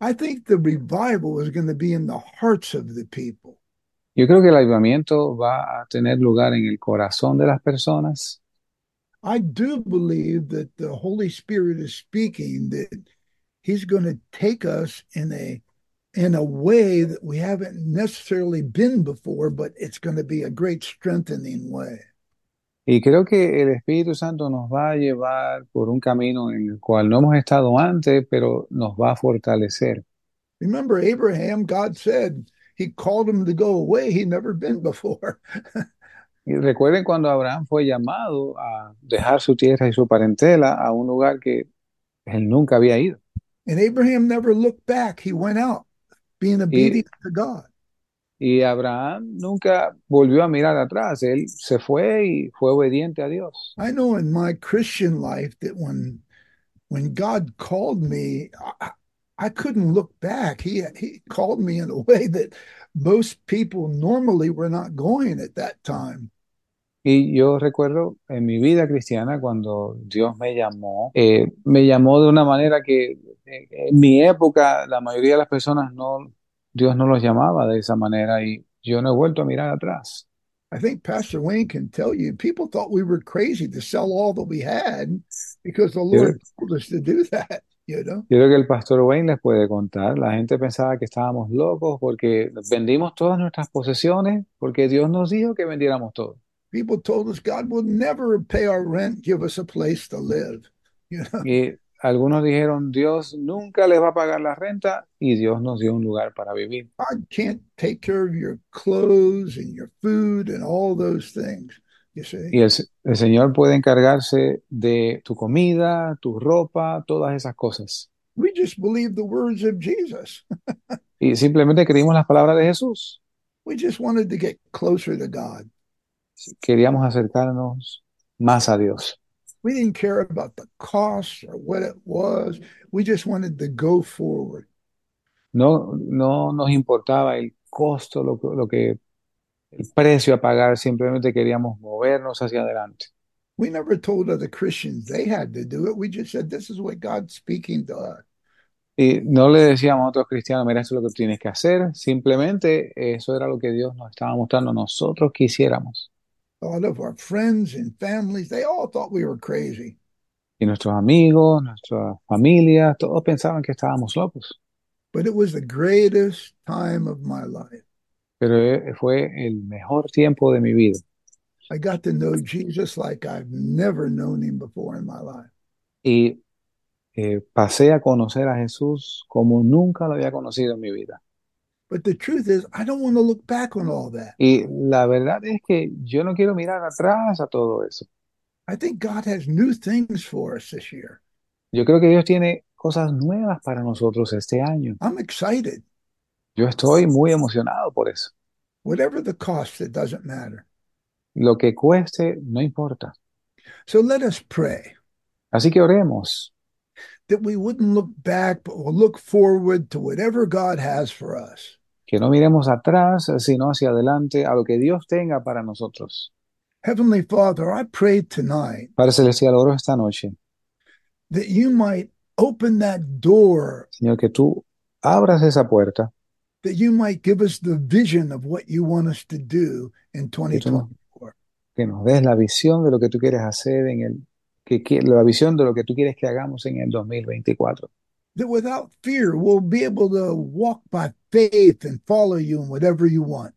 I think the revival is going to be in the hearts of the people. Yo creo que el avivamiento va a tener lugar en el corazón de las personas. I do believe that the Holy Spirit is speaking that he's going to take us in a in a way that we haven't necessarily been before, but it's going to be a great strengthening way. Y creo que el Espíritu Santo nos va a llevar por un camino en el cual no hemos estado antes, pero nos va a fortalecer. Remember Abraham, God said he called him to go away he'd never been before. Y recuerden cuando Abraham fue llamado a dejar su tierra y su parentela a un lugar que él nunca había ido. And Abraham never looked back. He went out being obedient to God. Y Abraham nunca volvió a mirar atrás. Él se fue y fue obediente a Dios. I know in my Christian life that when when God called me, I, I couldn't look back. He he called me in a way that most people normally were not going at that time. Y yo recuerdo en mi vida cristiana cuando Dios me llamó, eh, me llamó de una manera que eh, en mi época la mayoría de las personas no, Dios no los llamaba de esa manera y yo no he vuelto a mirar atrás. I think Pastor Wayne can tell you people thought we were crazy to sell all that we had because the Lord told us to do that, you know. Yo creo que el pastor Wayne les puede contar. La gente pensaba que estábamos locos porque vendimos todas nuestras posesiones porque Dios nos dijo que vendiéramos todo. People told us God will never pay our rent, give us a place to live, you know. Y algunos dijeron, Dios nunca les va a pagar la renta y Dios nos dio un lugar para vivir. God can't take care of your clothes and your food and all those things. You see? Y el, el Señor puede encargarse de tu comida, tu ropa, todas esas cosas. We just believe the words of Jesus. Y simplemente creímos las palabras de Jesús. We just wanted to get closer to God. Queríamos acercarnos más a Dios. We didn't care about the cost or what it was. We just wanted to go forward. No, no nos importaba el costo, lo, lo que, el precio a pagar, simplemente queríamos movernos hacia adelante. We never told other Christians they had to do it. We just said, this is what God's speaking to us. Y no le decíamos a otros cristianos, mira, eso es lo que tienes que hacer. Simplemente eso era lo que Dios nos estaba mostrando nosotros que hiciéramos. A lot of our friends and families, they all thought we were crazy. Y nuestros amigos, nuestra familia, todos pensaban que estábamos locos. But it was the greatest time of my life. Pero eh, fue el mejor tiempo de mi vida. I got to know Jesus like I've never known him before in my life. Y eh, pasé a conocer a Jesús como nunca lo había conocido en mi vida. But the truth is, I don't want to look back on all that. Y la verdad es que yo no quiero mirar atrás a todo eso. I think God has new things for us this year. Yo creo que Dios tiene cosas nuevas para nosotros este año. I'm excited. Yo estoy muy emocionado por eso. Whatever the cost, it doesn't matter. Lo que cueste, no importa. So let us pray Así que oremos, that we wouldn't look back, but we'll look forward to whatever God has for us. Que no miremos atrás, sino hacia adelante a lo que Dios tenga para nosotros. Heavenly Father, I pray tonight Padre Celestial, oro esta noche, that you might open that door, Señor, que tú abras esa puerta, that you might give us the vision of what you want us to do in que tú nos, 2024. que nos des la visión de lo que tú quieres hacer en el, que, que- la visión de lo que tú quieres que hagamos en el 2024. That without fear, we'll be able to walk by faith and follow you in whatever you want.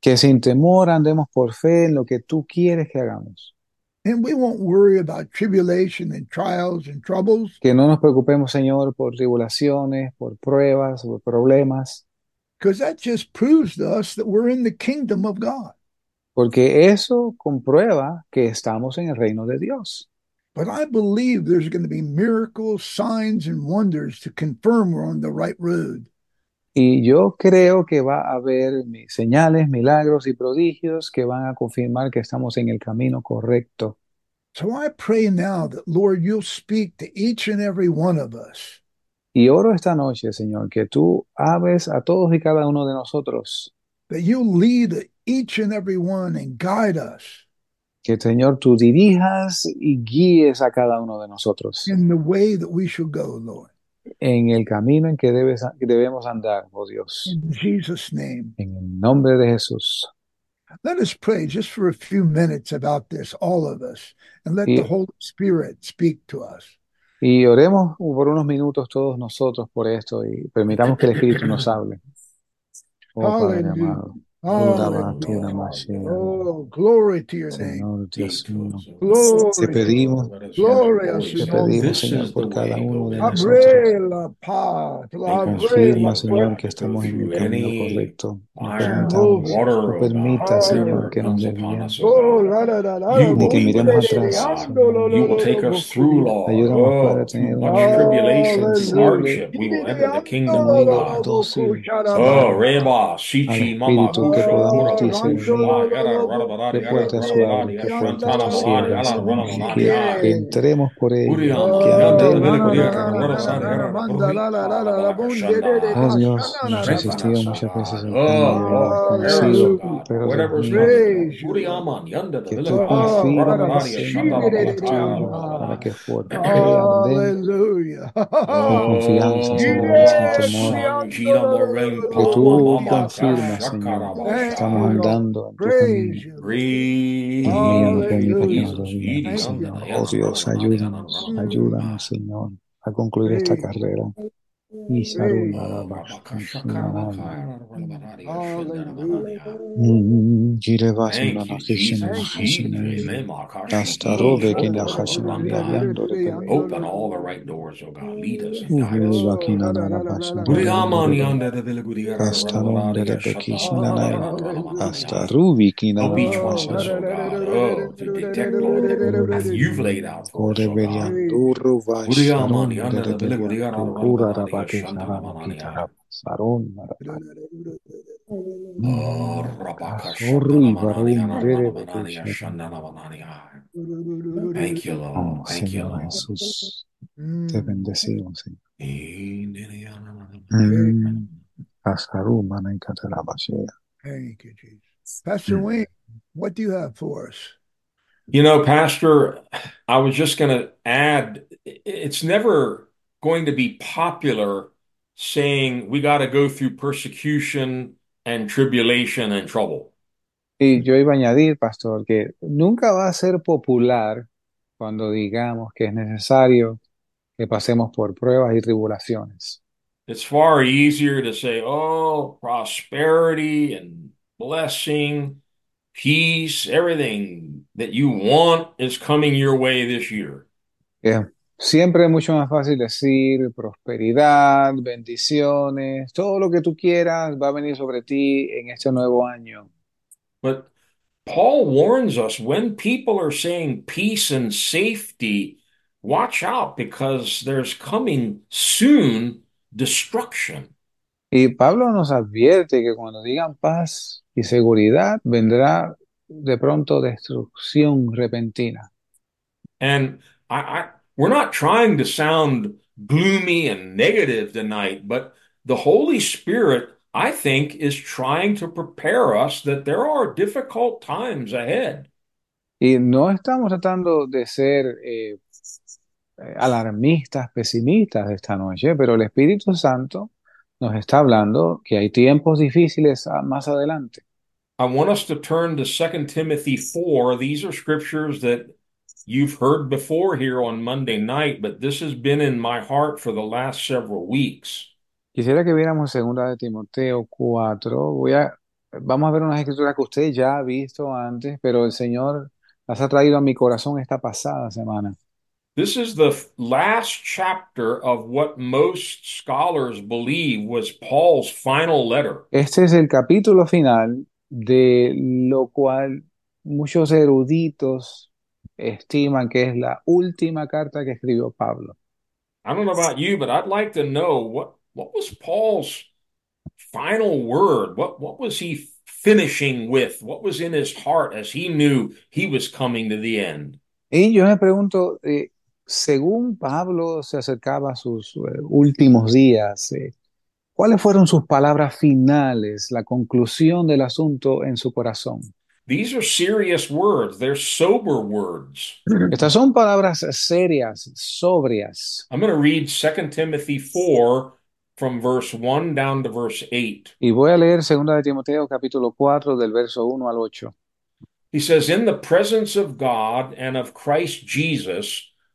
Que sin temor andemos por fe en lo que tú quieres que hagamos. And we won't worry about tribulation and trials and troubles Que no nos preocupemos, Señor, por tribulaciones, por pruebas, por problemas, because that just proves to us that we're in the kingdom of God. porque eso comprueba que estamos en el reino de Dios. But I believe there's going to be miracles, signs, and wonders to confirm we're on the right road. Y yo creo que va a haber señales, milagros y prodigios que van a confirmar que estamos en el camino correcto. So I pray now that, Lord, you'll speak to each and every one of us. Y oro esta noche, Señor, que tú hables a todos y cada uno de nosotros, that you lead each and every one and guide us que Señor tú dirijas y guíes a cada uno de nosotros in the way that we should go, Lord. en el camino en que debes, que debemos andar, oh Dios. In Jesus' name. En el nombre de Jesús. Let us pray just for a few minutes about this, all of us, and let Y- the Holy Spirit speak to us. Y oremos por unos minutos todos nosotros por esto y permitamos que el Espíritu nos hable. Oh Padre amado. Oh, glory to your name. Glory. Te pedimos, gloria te pedimos, Señor, por cada uno de nosotros. Confirma, Señor, que estamos en el camino correcto. No permita, Señor, que nos desviemos. Ni que miremos atrás. Ayúdanos, a tener una tribulación. Oh, Reba, Shichi, Mama, que podamos discernir respuestas suaves, que puertas ciegas, que, que entremos por ella, que andemos por el. Oh Dios, nos resistimos muchas veces en conocido, pero que tú confirmas en para que fuerte, con confianza, Señor, sin temor, que tú confirmas, Señor, Estamos andando en tu camino. Oh Dios, ayúdanos, ayúdanos, Señor, a concluir esta carrera. Isaruna Thank you, Jesus. Open all the right doors, oh God. Lead us and guide us. Help each one of us, God, oh, to detect, Lord, path you've laid out for us, oh God. Thank you, Lord. Thank you, Lord. Te bendecimos, Señor. Pasaru, mana y catarabashea. Thank you, Jesus. Pastor. Wayne, what do you have for us? You know, Pastor, I was just going to add, it's never going to be popular saying we got to go through persecution and tribulation and trouble. Y yo iba a añadir, pastor, que nunca va a ser popular cuando digamos que es necesario que pasemos por pruebas y tribulaciones. It's far easier to say, oh, prosperity and blessing, peace, everything that you want is coming your way this year. Yeah. siempre es mucho más fácil decir prosperidad, bendiciones, todo lo que tú quieras va a venir sobre ti en este nuevo año. But Paul warns us when people are saying peace and safety, watch out because there's coming soon destruction. Y Pablo nos advierte que cuando digan paz y seguridad, vendrá de pronto destrucción repentina. And I, I we're not trying to sound gloomy and negative tonight, but the Holy Spirit, I think, is trying to prepare us that there are difficult times ahead. Y no estamos tratando de ser eh, eh, alarmistas, pesimistas esta noche, pero el Espíritu Santo nos está hablando que hay tiempos difíciles ah, más adelante. I want us to turn to 2 Timothy 4. These are scriptures that you've heard before here on Monday night, but this has been in my heart for the last several weeks. Quisiera que viéramos segunda de Timoteo 4. Voy a, vamos a ver unas escrituras que usted ya ha visto antes, pero el Señor las ha traído a mi corazón esta pasada semana. This is the last chapter of what most scholars believe was Paul's final letter. Este es el capítulo final de lo cual muchos eruditos estiman que es la última carta que escribió Pablo. I don't know about you, but I'd like to know what what was Paul's final word? What what was he finishing with? What was in his heart as he knew he was coming to the end? Y yo me pregunto, eh, según Pablo se acercaba a sus eh, últimos días, eh, ¿cuáles fueron sus palabras finales, la conclusión del asunto en su corazón? These are serious words. They're sober words. Estas son palabras serias, sobrias. I'm going to read 2 Timothy 4 from verse 1 down to verse 8. Y voy a leer 2 de Timoteo capítulo 4 del verso 1 al 8. He says, In the presence of God and of Christ Jesus,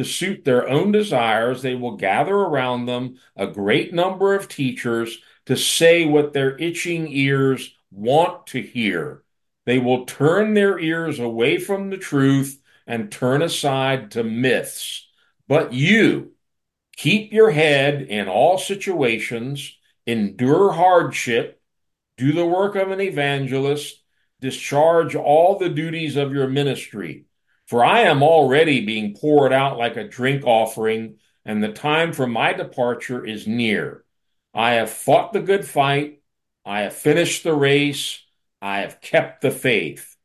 to suit their own desires, they will gather around them a great number of teachers to say what their itching ears want to hear. They will turn their ears away from the truth and turn aside to myths. But you, keep your head in all situations, endure hardship, do the work of an evangelist, discharge all the duties of your ministry. For I am already being poured out like a drink offering, and the time for my departure is near. I have fought the good fight, I have finished the race, I have kept the faith.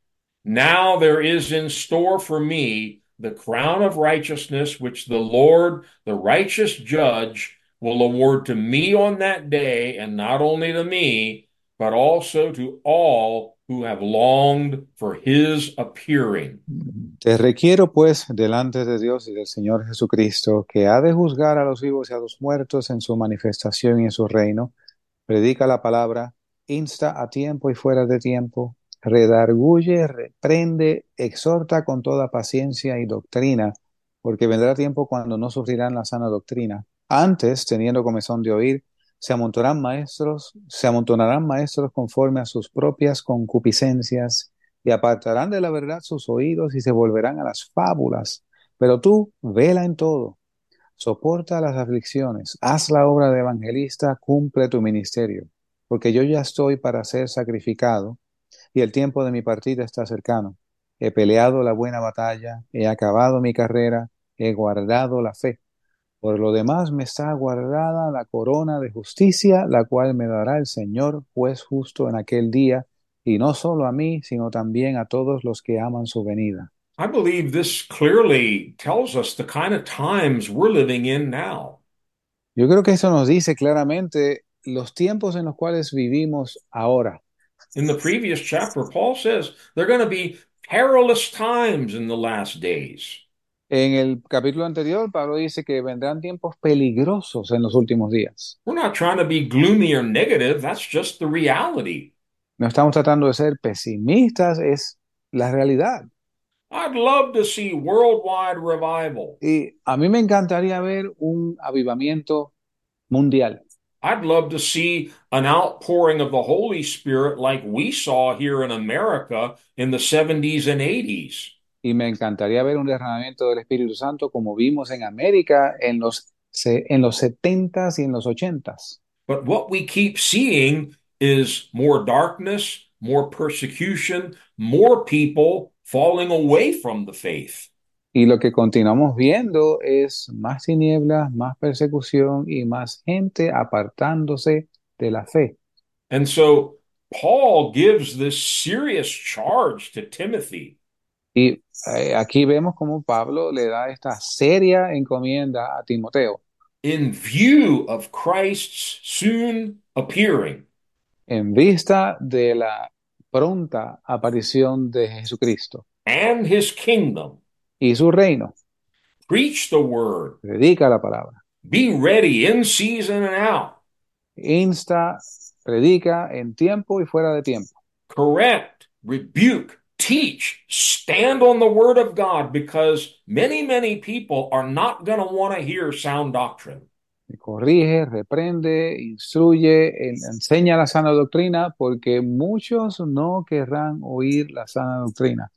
Now there is in store for me the crown of righteousness, which the Lord, the righteous judge, will award to me on that day, and not only to me, but also to all who have longed for his appearing. Te requiero, pues, delante de Dios y del Señor Jesucristo, que ha de juzgar a los vivos y a los muertos en su manifestación y en su reino, predica la palabra, insta a tiempo y fuera de tiempo, redarguye, reprende, exhorta con toda paciencia y doctrina, porque vendrá tiempo cuando no sufrirán la sana doctrina. Antes, teniendo comezón de oír, se amontonarán maestros, se amontonarán maestros conforme a sus propias concupiscencias y apartarán de la verdad sus oídos y se volverán a las fábulas. Pero tú, vela en todo, soporta las aflicciones, haz la obra de evangelista, cumple tu ministerio, porque yo ya estoy para ser sacrificado y el tiempo de mi partida está cercano. He peleado la buena batalla, he acabado mi carrera, he guardado la fe. Por lo demás me está guardada la corona de justicia, la cual me dará el Señor, juez justo en aquel día, y no solo a mí, sino también a todos los que aman su venida. I believe this clearly tells us the kind of times we're living in now. Yo creo que eso nos dice claramente los tiempos en los cuales vivimos ahora. In the previous chapter, Paul says there are going to be perilous times in the last days. En el capítulo anterior, Pablo dice que vendrán tiempos peligrosos en los últimos días. We're not trying to be gloomy or negative, that's just the reality. No estamos tratando de ser pesimistas, es la realidad. I'd love to see worldwide revival. Y a mí me encantaría ver un avivamiento mundial. I'd love to see an outpouring of the Holy Spirit like we saw here in America in the 70s and 80s. Y me encantaría ver un derramamiento del Espíritu Santo como vimos en América en los, en los 70s y en los 80s. But what we keep seeing is more darkness, more persecution, more people falling away from the faith. Y lo que continuamos viendo es más tinieblas, más persecución y más gente apartándose de la fe. And so Paul gives this serious charge to Timothy. Y eh, aquí vemos cómo Pablo le da esta seria encomienda a Timoteo in view of Christ's soon appearing. en vista de la pronta aparición de Jesucristo and his kingdom. y su reino. Preach the word. Predica la palabra. Be ready in season and out. Insta, predica en tiempo y fuera de tiempo. Correct, rebuke, teach, stand on the word of God because many, many people are not going to want to hear sound doctrine. Corrige, reprende, instruye, enseña la sana doctrina porque muchos no querrán oír la sana doctrina.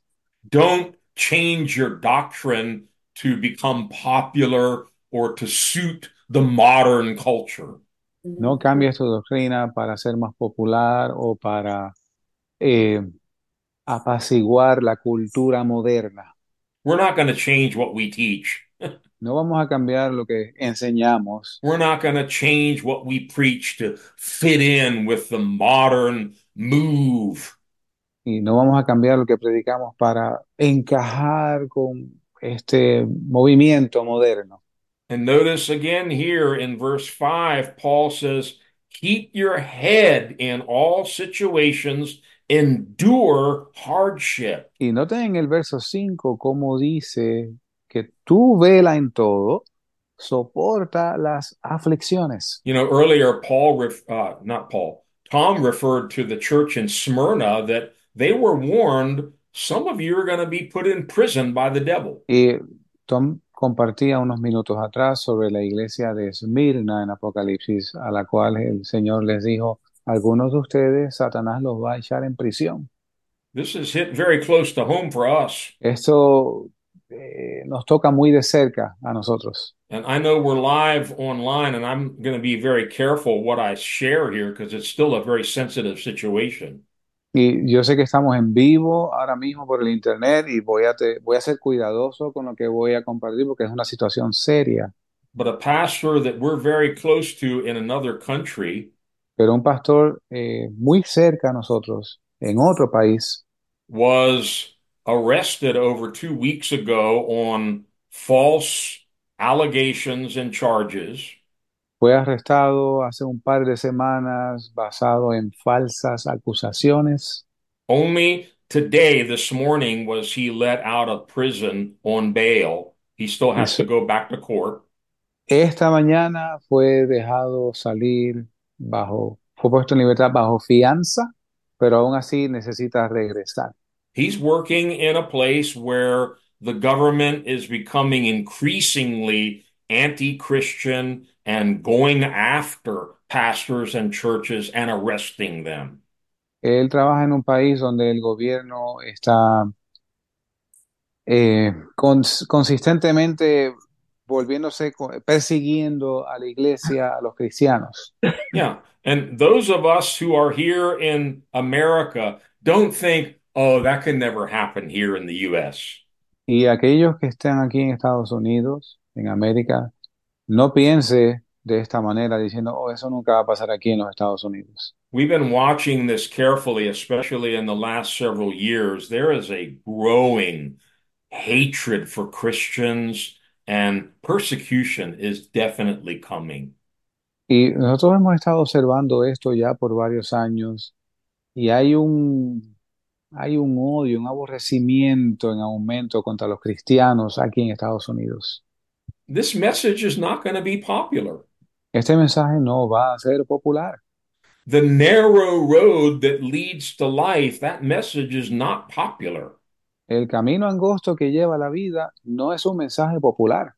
Don't change your doctrine to become popular or to suit the modern culture. No cambies tu doctrina para ser más popular o para eh, apaciguar la cultura moderna. We're not going to change what we teach. No vamos a cambiar lo que enseñamos. We're not going to change what we preach to fit in with the modern move. Y no vamos a cambiar lo que predicamos para encajar con este movimiento moderno. And notice again here in verse 5, Paul says, Keep your head in all situations, endure hardship. Y noten en el verso 5 cómo dice que tú vela en todo, soporta las aflicciones. You know, earlier, Paul, ref- uh, not Paul, Tom referred to the church in Smyrna that they were warned some of you are going to be put in prison by the devil. Y Tom compartía unos minutos atrás sobre la iglesia de Esmirna en Apocalipsis, a la cual el Señor les dijo, algunos de ustedes Satanás los va a echar en prisión. This is hit very close to home for us. Esto eh, nos toca muy de cerca a nosotros. And I know we're live online, and I'm going to be very careful what I share here because it's still a very sensitive situation. Y yo sé que estamos en vivo ahora mismo por el internet y voy a, te- voy a ser cuidadoso con lo que voy a compartir porque es una situación seria. But a pastor that we're very close to in another country Pero un pastor eh, muy cerca a nosotros, en otro país, was arrested over two weeks ago on false allegations and charges. Fue arrestado hace un par de semanas basado en falsas acusaciones. Only today, this morning, was he let out of prison on bail. He still has to go back to court. Esta mañana fue dejado salir bajo, fue puesto en libertad bajo fianza, pero aún así necesita regresar. He's working in a place where the government is becoming increasingly anti-Christian and going after pastors and churches and arresting them. Él trabaja en un país donde el gobierno está eh, cons- consistentemente volviéndose, persiguiendo a la iglesia, a los cristianos. Yeah. And those of us who are here in America don't think, oh, that can never happen here in the US. Y aquellos que están aquí en Estados Unidos, en América, no piense de esta manera diciendo, oh, eso nunca va a pasar aquí en los Estados Unidos. We've been watching this carefully, especially in the last several years. There is a growing hatred for Christians, and persecution is definitely coming. Y nosotros hemos estado observando esto ya por varios años y hay un, hay un odio, un aborrecimiento en aumento contra los cristianos aquí en Estados Unidos. This message is not going to be popular. Este mensaje no va a ser popular. The narrow road that leads to life, that message is not popular. El camino angosto que lleva la vida no es un mensaje popular,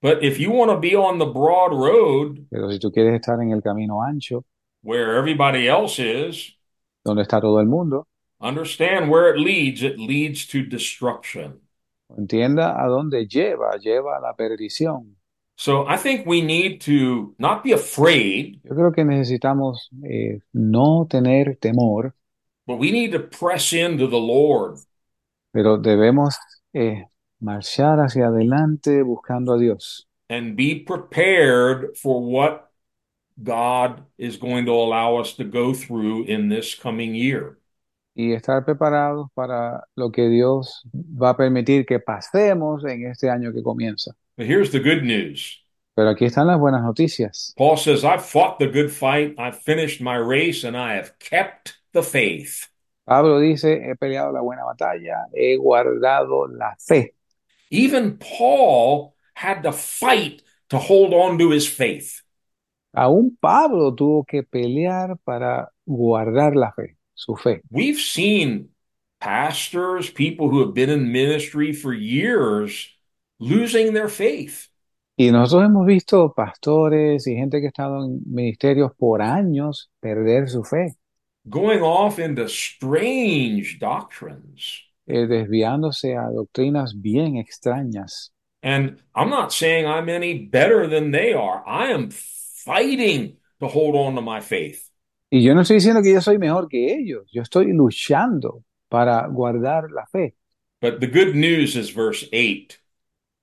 But if you want to be on the broad road pero si tú quieres estar en el camino ancho, where everybody else is, donde está todo el mundo, understand where it leads. It leads to destruction. entienda a dónde lleva, lleva a la perdición. So I think we need to not be afraid, Yo creo que necesitamos eh, no tener temor, but we need to press into the Lord. Pero debemos eh, marchar hacia adelante buscando a Dios and be prepared for what God is going to allow us to go through in this coming year. y estar preparados para lo que Dios va a permitir que pasemos en este año que comienza. But here's the good news. Pero aquí están las buenas noticias. Paul says, I've fought the good fight, I've finished my race, and I have kept the faith. Pablo dice, he peleado la buena batalla, he guardado la fe. Even Paul had to fight to hold on to his faith. Aún Pablo tuvo que pelear para guardar la fe, su fe. We've seen pastors, people who have been in ministry for years, losing their faith. Y nosotros hemos visto pastores y gente que ha estado en ministerios por años perder su fe, going off into strange doctrines. eh, desviándose a doctrinas bien extrañas. And I'm not saying I'm any better than they are. I am fighting to hold on to my faith. Y yo no estoy diciendo que yo soy mejor que ellos, yo estoy luchando para guardar la fe. But the good news is verse 8.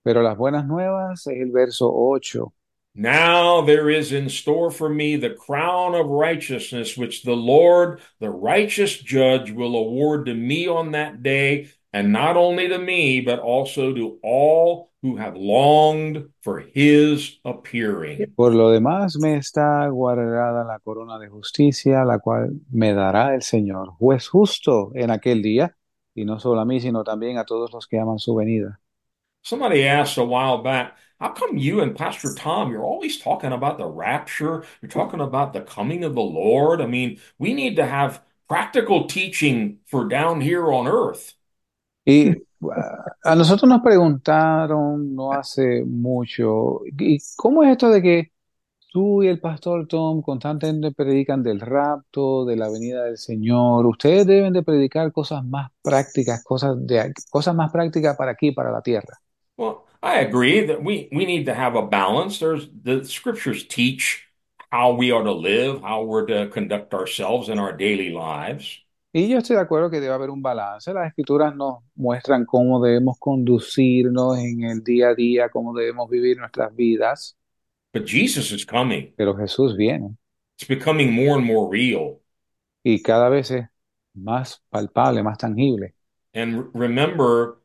Pero las buenas nuevas es el verso 8. Now there is in store for me the crown of righteousness, which the Lord, the righteous judge, will award to me on that day, and not only to me, but also to all who have longed for his appearing. Por lo demás me está guardada la corona de justicia, la cual me dará el Señor, juez justo en aquel día, y no solo a mí, sino también a todos los que aman su venida. Somebody asked a while back, how come you and Pastor Tom, you're always talking about the rapture? You're talking about the coming of the Lord. I mean, we need to have practical teaching for down here on earth. Y uh, a nosotros nos preguntaron no hace mucho, ¿y cómo es esto de que tú y el pastor Tom constantemente predican del rapto, de la venida del Señor? Ustedes deben de predicar cosas más prácticas, cosas de cosas más prácticas para aquí, para la tierra. Well, I agree that we, we need to have a balance. There's the scriptures teach how we are to live, how we're to conduct ourselves in our daily lives. Y yo estoy de acuerdo que debe haber un balance. Las escrituras nos muestran cómo debemos conducirnos en el día a día, cómo debemos vivir nuestras vidas, But Jesus is coming. pero Jesús viene It's becoming more and more real. y cada vez es más palpable, más tangible. And remember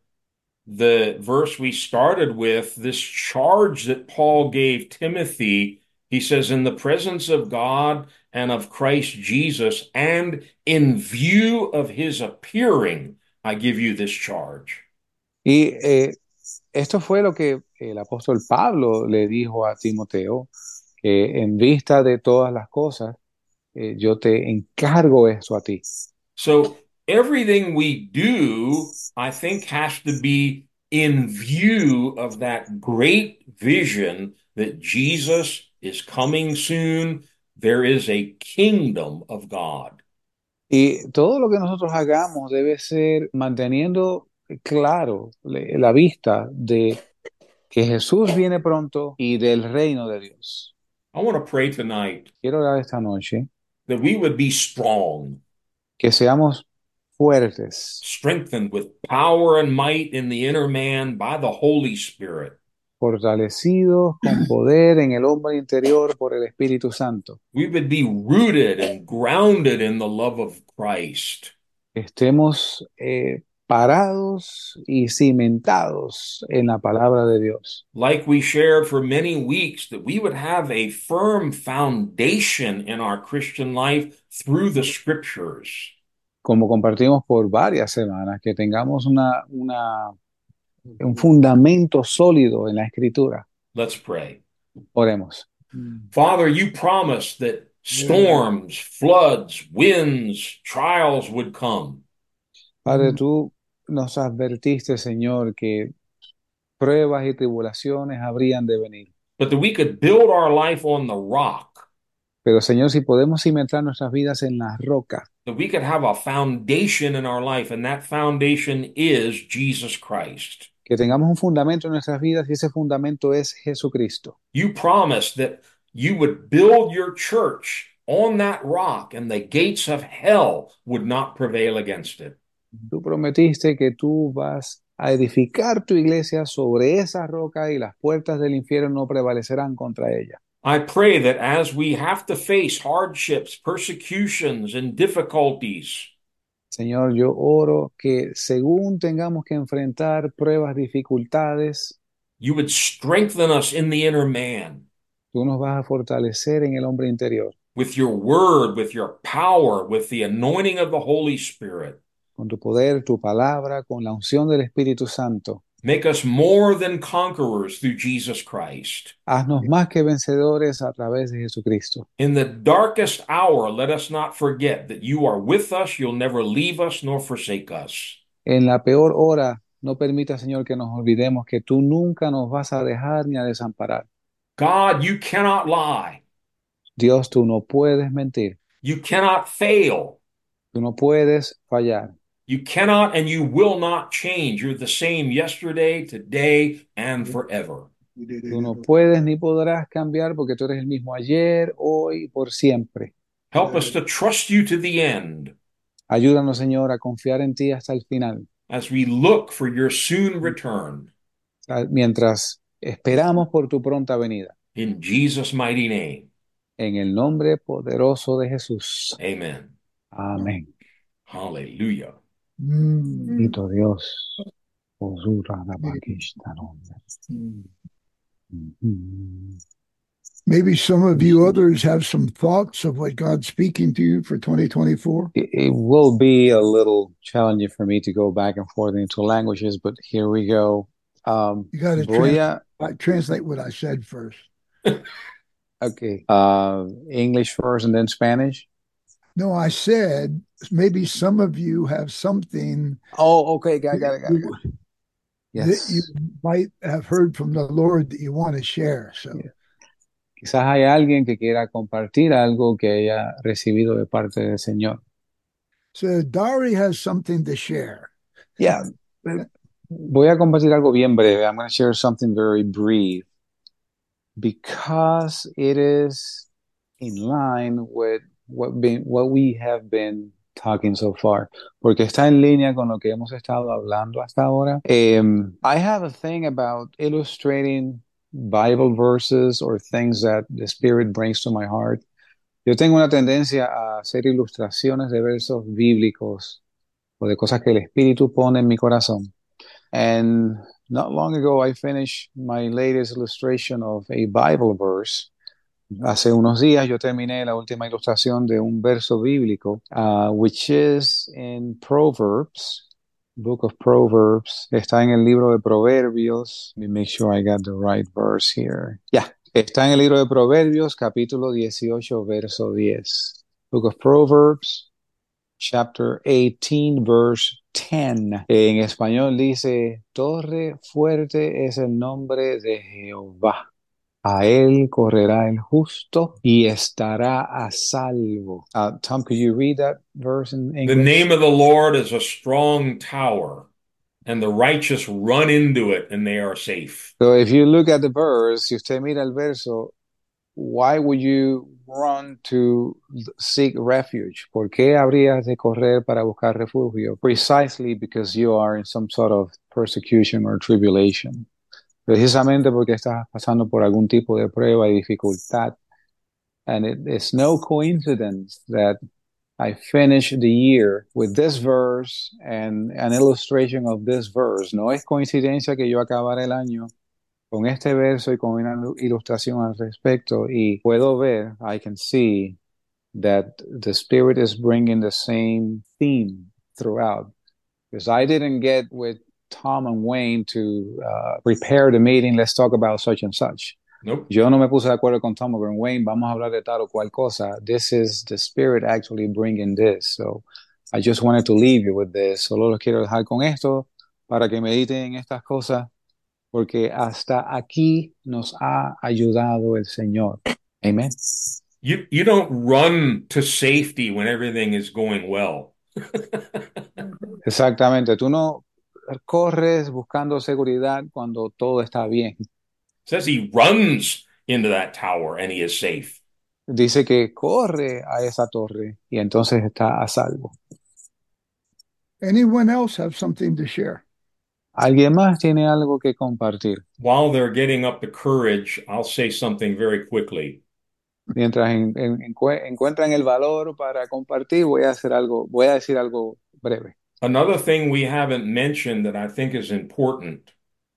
the verse we started with, this charge that Paul gave Timothy He says, in the presence of God and of Christ Jesus, and in view of his appearing, I give you this charge. Y eh, esto fue lo que el apóstol Pablo le dijo a Timoteo, que en vista de todas las cosas, eh, yo te encargo eso a ti. So everything we do, I think, has to be in view of that great vision that Jesus is coming soon. There is a kingdom of God. Y todo lo que nosotros hagamos debe ser manteniendo claro la vista de que Jesús viene pronto y del reino de Dios. I want to pray tonight Quiero orar esta noche that we would be strong, que seamos fuertes, strengthened with power and might in the inner man by the Holy Spirit. fortalecidos con poder en el hombre interior por el Espíritu Santo. We would be rooted and grounded in the love of Christ. Estemos eh, parados y cimentados en la palabra de Dios. Like we shared for many weeks, that we would have a firm foundation in our Christian life through the scriptures. Como compartimos por varias semanas, que tengamos una, una, un fundamento sólido en la escritura. Let's pray. Oremos. Father, you promised that storms, floods, winds, trials would come. Padre, tú nos advertiste, Señor, que pruebas y tribulaciones habrían de venir. but that we could build our life on the rock, Pero, Señor, si podemos cimentar nuestras vidas en la roca, that we could have a foundation in our life, and that foundation is Jesus Christ. que tengamos un fundamento en nuestras vidas y ese fundamento es Jesucristo. You promised that you would build your church on that rock, and the gates of hell would not prevail against it. Tú prometiste que tú vas a edificar tu iglesia sobre esa roca y las puertas del infierno no prevalecerán contra ella. I pray that as we have to face hardships, persecutions, and difficulties, Señor, yo oro que según tengamos que enfrentar pruebas, dificultades, you would strengthen us in the inner man tú nos vas a fortalecer en el hombre interior with your word, with your power, with the anointing of the Holy Spirit. con tu poder, tu palabra, con la unción del Espíritu Santo. Make us more than conquerors through Jesus Christ. Haznos más que vencedores a través de Jesucristo. In the darkest hour, let us not forget that you are with us. You'll never leave us nor forsake us. En la peor hora, no permita, Señor, que nos olvidemos que tú nunca nos vas a dejar ni a desamparar. God, you cannot lie. Dios, tú no puedes mentir, You cannot fail. tú no puedes fallar. You cannot and you will not change. You're the same yesterday, today, and forever. Tú no puedes ni podrás cambiar porque tú eres el mismo ayer, hoy por siempre. Help us to trust you to the end Ayúdanos, Señor, a confiar en ti hasta el final, as we look for your soon return. mientras esperamos por tu pronta venida. In Jesus' mighty name, En el nombre poderoso de Jesús. amen. Amén. Hallelujah. Mm. Bendito Dios. Osura la Mhm. Maybe some of you others have some thoughts of what God's speaking to you for 2024. It, will be a little challenging for me to go back and forth into languages, but here we go. Um, You got to voy a, translate what I said first. okay, uh, English first and then Spanish. No, I said maybe some of you have something Oh, okay, got, got it, got it. got it. that you might have heard from the Lord that you want to share. So Yeah. Quizás hay alguien que quiera compartir algo que haya recibido de parte del Señor. so Dari has something to share. Yeah. Voy a compartir algo bien breve. I'm going to share something very brief because it is in line with what been, what we have been talking so far. Porque está en línea con lo que hemos estado hablando hasta ahora. Um, I have a thing about illustrating Bible verses or things that the Spirit brings to my heart. Yo tengo una tendencia a hacer ilustraciones de versos bíblicos o de cosas que el Espíritu pone en mi corazón. And not long ago, I finished my latest illustration of a Bible verse Hace unos días yo terminé la última ilustración de un verso bíblico, uh, which is in Proverbs, Book of Proverbs. Está en el libro de Proverbios. Let me make sure I got the right verse here. Yeah, está en el libro de Proverbios, capítulo 18, verso 10. Book of Proverbs, chapter 18, verse 10. En español dice, Torre fuerte es el nombre de Jehová. A él correrá el justo y estará a salvo. Uh, Tom, could you read that verse in English? The name of the Lord is a strong tower, and the righteous run into it and they are safe. So if you look at the verse, si usted mira el verso, why would you run to seek refuge? ¿Por qué habrías de correr para buscar refugio? Precisely because you are in some sort of persecution or tribulation. Precisamente porque estás pasando por algún tipo de prueba y dificultad. And it is no coincidence that I finished the year with this verse and an illustration of this verse. No es coincidencia que yo acabara el año con este verso y con una ilustración al respecto y puedo ver, I can see that the Spirit is bringing the same theme throughout. Because I didn't get with Tom and Wayne to uh, prepare the meeting, let's talk about such and such. Nope. Yo no me puse de acuerdo con Tom o Wayne, vamos a hablar de tal o cual cosa. This is the Spirit actually bringing this. So I just wanted to leave you with this. Solo los quiero dejar con esto para que mediten en estas cosas porque hasta aquí nos ha ayudado el Señor. Amen. You you don't run to safety when everything is going well. Exactamente. Tú no corres buscando seguridad cuando todo está bien. It says he runs into that tower and he is safe. Dice que corre a esa torre y entonces está a salvo. Anyone else have something to share? ¿Alguien más tiene algo que compartir? While they're getting up the courage, I'll say something very quickly. Mientras en- en- encue- encuentran el valor para compartir, voy a hacer algo, voy a decir algo breve. Another thing we haven't mentioned that I think is important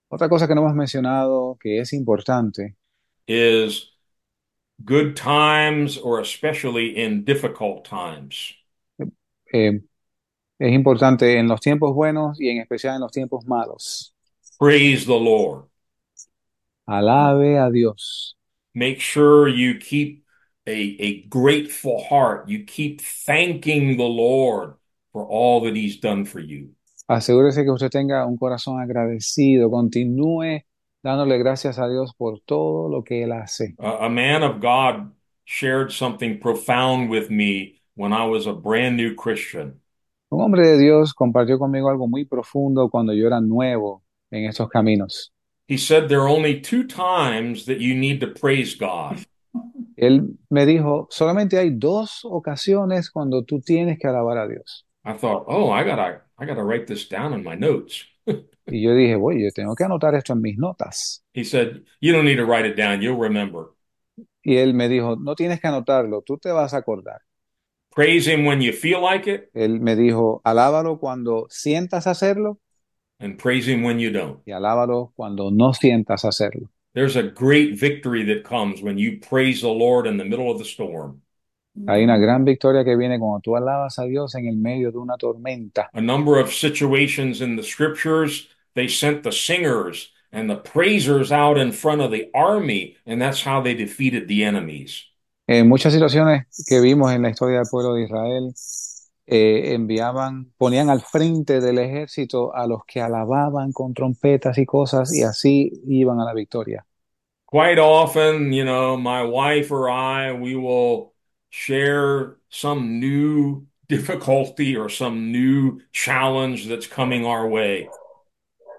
Otra cosa que no hemos mencionado que es importante is good times or especially in difficult times. eh, es importante en los tiempos buenos y en especial en los tiempos malos. Praise the Lord. Alabe a Dios. Make sure you keep a, a grateful heart. You keep thanking the Lord for all that He's done for you. Asegúrese que usted tenga un corazón agradecido. Continúe dándole gracias a Dios por todo lo que Él hace. A, a man of God shared something profound with me when I was a brand new Christian. Un hombre de Dios compartió conmigo algo muy profundo cuando yo era nuevo en estos caminos. He said there are only two times that you need to praise God. Él me dijo, solamente hay dos ocasiones cuando tú tienes que alabar a Dios. I thought, oh, I gotta, I gotta write this down in my notes. Y yo dije, oye, yo tengo que anotar esto en mis notas. He said, you don't need to write it down. You'll remember. Y él me dijo, no tienes que anotarlo, tú te vas a acordar. Praise Him when you feel like it Él me dijo, alábalo cuando sientas hacerlo and praise Him when you don't. y alábalo cuando no sientas hacerlo. There's a great victory that comes when you praise the Lord in the middle of the storm. Hay una gran victoria que viene cuando tú alabas a Dios en el medio de una tormenta. A number of situations in the scriptures, they sent the singers and the praisers out in front of the army, and that's how they defeated the enemies. En muchas situaciones que vimos en la historia del pueblo de Israel, eh, enviaban, ponían al frente del ejército a los que alababan con trompetas y cosas y así iban a la victoria. Quite often, you know, my wife or I, we will share some new difficulty or some new challenge that's coming our way.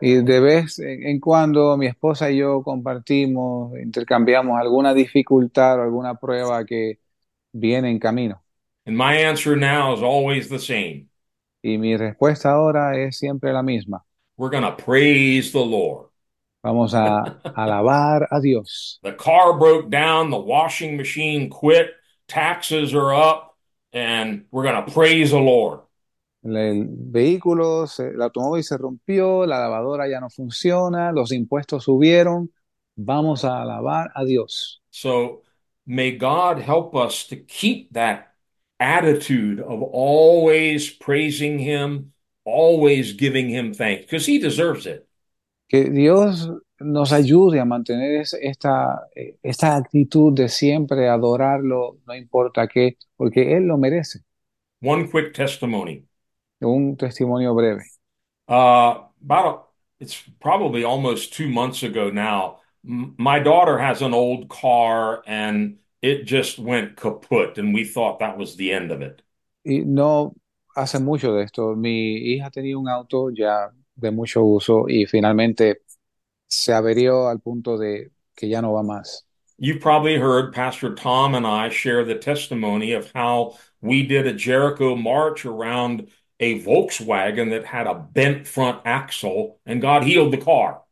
Y de vez en cuando mi esposa y yo compartimos, intercambiamos alguna dificultad o alguna prueba que viene en camino. And my answer now is always the same. Y mi respuesta ahora es siempre la misma. We're going to praise the Lord. Vamos a alabar a Dios. The car broke down, the washing machine quit, taxes are up, and we're going to praise the Lord. El, vehículo, el automóvil se rompió, la lavadora ya no funciona, los impuestos subieron. Vamos a alabar a Dios. So may God help us to keep that attitude of always praising Him, always giving Him thanks, because He deserves it. Que Dios nos ayude a mantener es- esta, eh, esta actitud de siempre adorarlo, no importa qué, porque Él lo merece. One quick testimony. Un testimonio breve. Uh, about it's probably almost two months ago now. My daughter has an old car and it just went kaput, and we thought that was the end of it. Y no hace mucho de esto. Mi hija tenía un auto ya de mucho uso y finalmente se averió al punto de que ya no va más. You've probably heard Pastor Tom and I share the testimony of how we did a Jericho march around a Volkswagen that had a bent front axle, and God healed the car.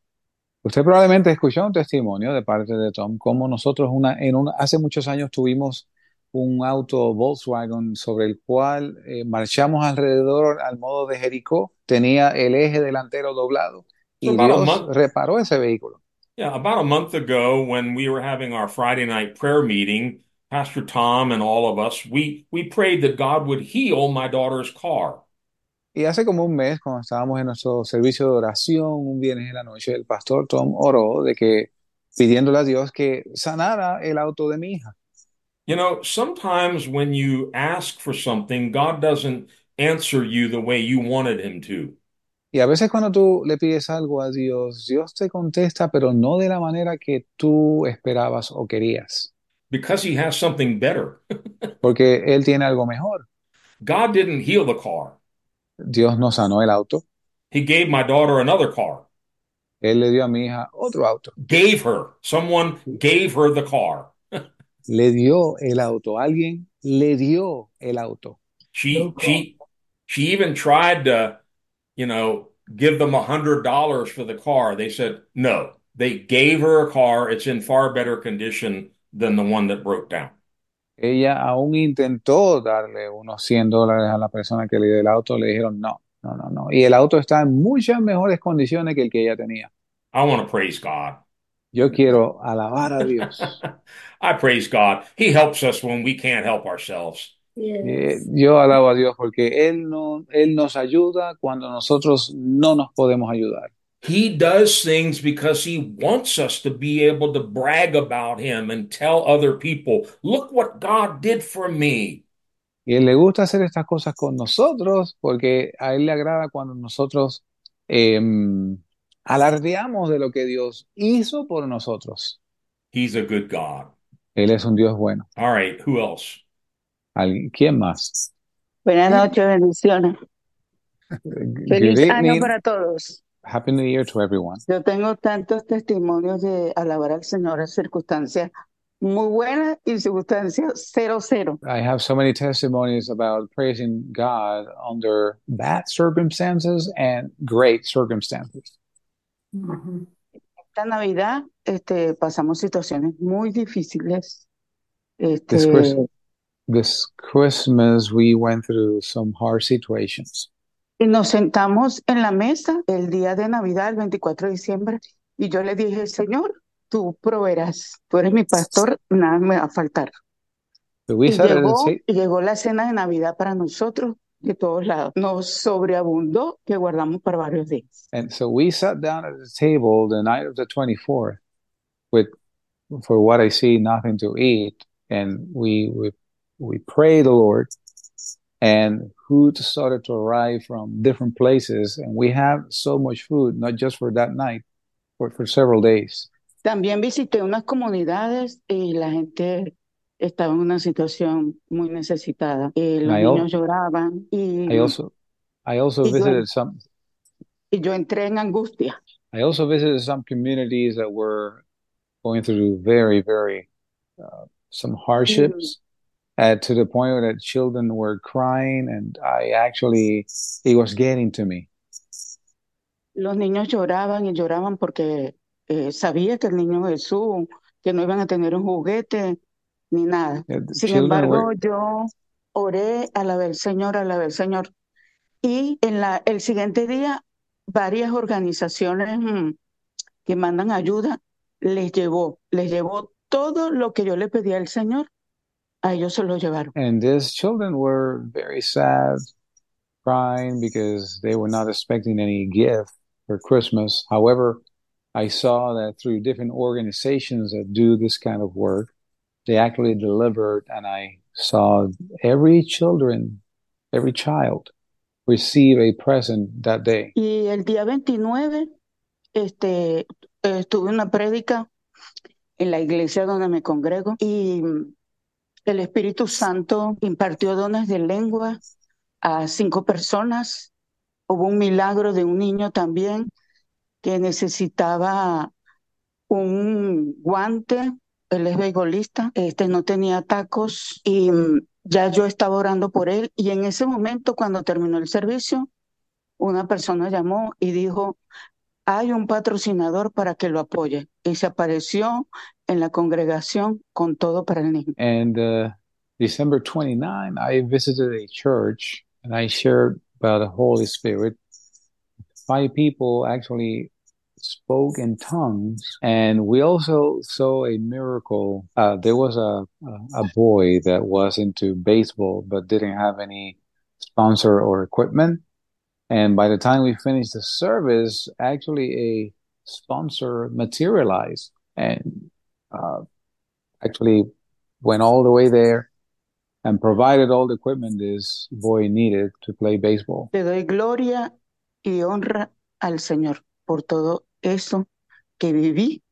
Usted probablemente escuchó un testimonio de parte de Tom, como nosotros una, en un, hace muchos años tuvimos un auto Volkswagen sobre el cual eh, marchamos alrededor al modo de Jericó, tenía el eje delantero doblado So about Dios reparó ese vehículo. yeah, about a month ago when we were having our Friday night prayer meeting, Pastor Tom and all of us, we we prayed that God would heal my daughter's car. Y hace como un mes, cuando estábamos en nuestro servicio de oración, un viernes en la noche, el pastor Tom oró de que pidiéndole a Dios que sanara el auto de mi hija. You know, sometimes when you ask for something, God doesn't answer you the way you wanted him to. Y a veces cuando tú le pides algo a Dios, Dios te contesta, pero no de la manera que tú esperabas o querías, because he has something better. porque Él tiene algo mejor. God didn't heal the car. Dios no sanó el auto, He gave my daughter another car. Él le dio a mi hija otro auto, Gave her. Someone gave her the car. le dio el auto, alguien le dio el auto. She she she even tried to, you know, give them a hundred dollars for the car. They said no. They gave her a car. It's in far better condition than the one that broke down. Ella aún intentó darle unos 100 dólares a la persona que le dio el auto, le dijeron no, no, no, no. Y el auto está en muchas mejores condiciones que el que ella tenía. I want to praise God. Yo quiero alabar a Dios. I praise God. He helps us when we can't help ourselves. Eh, yo alabo a Dios porque Él, no, Él nos ayuda cuando nosotros no nos podemos ayudar. He does things because he wants us to be able to brag about him and tell other people, look what God did for me. Y Él le gusta hacer estas cosas con nosotros porque a Él le agrada cuando nosotros em, alardeamos de lo que Dios hizo por nosotros. He's a good God. Él es un Dios bueno. All right, who else? ¿Alguien- ¿Quién más? Buenas noches, bendiciones. Feliz año para todos. Happy New Year to everyone. Yo tengo tantos testimonios de alabar al Señor en circunstancias muy buenas y circunstancias cero cero. I have so many testimonies about praising God under bad circumstances and great circumstances. Esta Navidad este, pasamos situaciones muy difíciles. Este, This, this Christmas, we went through some hard situations. y nos sentamos en la mesa el día de Navidad, el 24 de diciembre, y yo le dije, Señor, tú proveerás, tú eres mi pastor, nada me va a faltar. So Y llegó, y llegó la cena de Navidad para nosotros de todos lados. Nos sobreabundó que guardamos para varios días. and so we sat down at the table the night of the 24th with, for what I see, nothing to eat. And we, we, we pray the Lord and food started to arrive from different places. And we have so much food, not just for that night, but for several days. También visité unas comunidades y la gente estaba en una situación muy necesitada. Eh, los I al- niños lloraban y, I also, I also y yo, visited some, y yo entré en angustia. I also visited some communities that were going through very, very, uh, some Y hardships. Uh, to the point where the children were crying and I actually, it was getting to me. los niños lloraban y lloraban porque eh, sabía que el niño Jesús, que no iban a tener un juguete ni nada. The Sin embargo, were, yo oré, al Señor, alabé al Señor. Y en la, el siguiente día, varias organizaciones mm, que mandan ayuda les llevó, les llevó todo lo que yo le pedí al Señor, a ellos se llevaron. And these children were very sad, crying because they were not expecting any gift for Christmas. However, I saw that through different organizations that do this kind of work, they actually delivered, and I saw every children, every child receive a present that day. Y el día 29, este, eh, tuve una prédica en la iglesia donde me congrego y el Espíritu Santo impartió dones de lengua a cinco personas. Hubo un milagro de un niño también que necesitaba un guante. Él es beisbolista, este no tenía tacos y mm, ya yo estaba orando por él. Y en ese momento, cuando terminó el servicio, una persona llamó y dijo, hay un patrocinador para que lo apoye. Y se apareció en la congregación con todo para el niño. And uh, December 29, I visited a church and I shared about the Holy Spirit. Five people actually spoke in tongues, and we also saw a miracle. Uh, there was a, a a boy that was into baseball but didn't have any sponsor or equipment. And by the time we finished the service, actually a sponsor materialized and uh, actually went all the way there and provided all the equipment this boy needed to play baseball. Le doy gloria y honra al Señor por todo eso que viví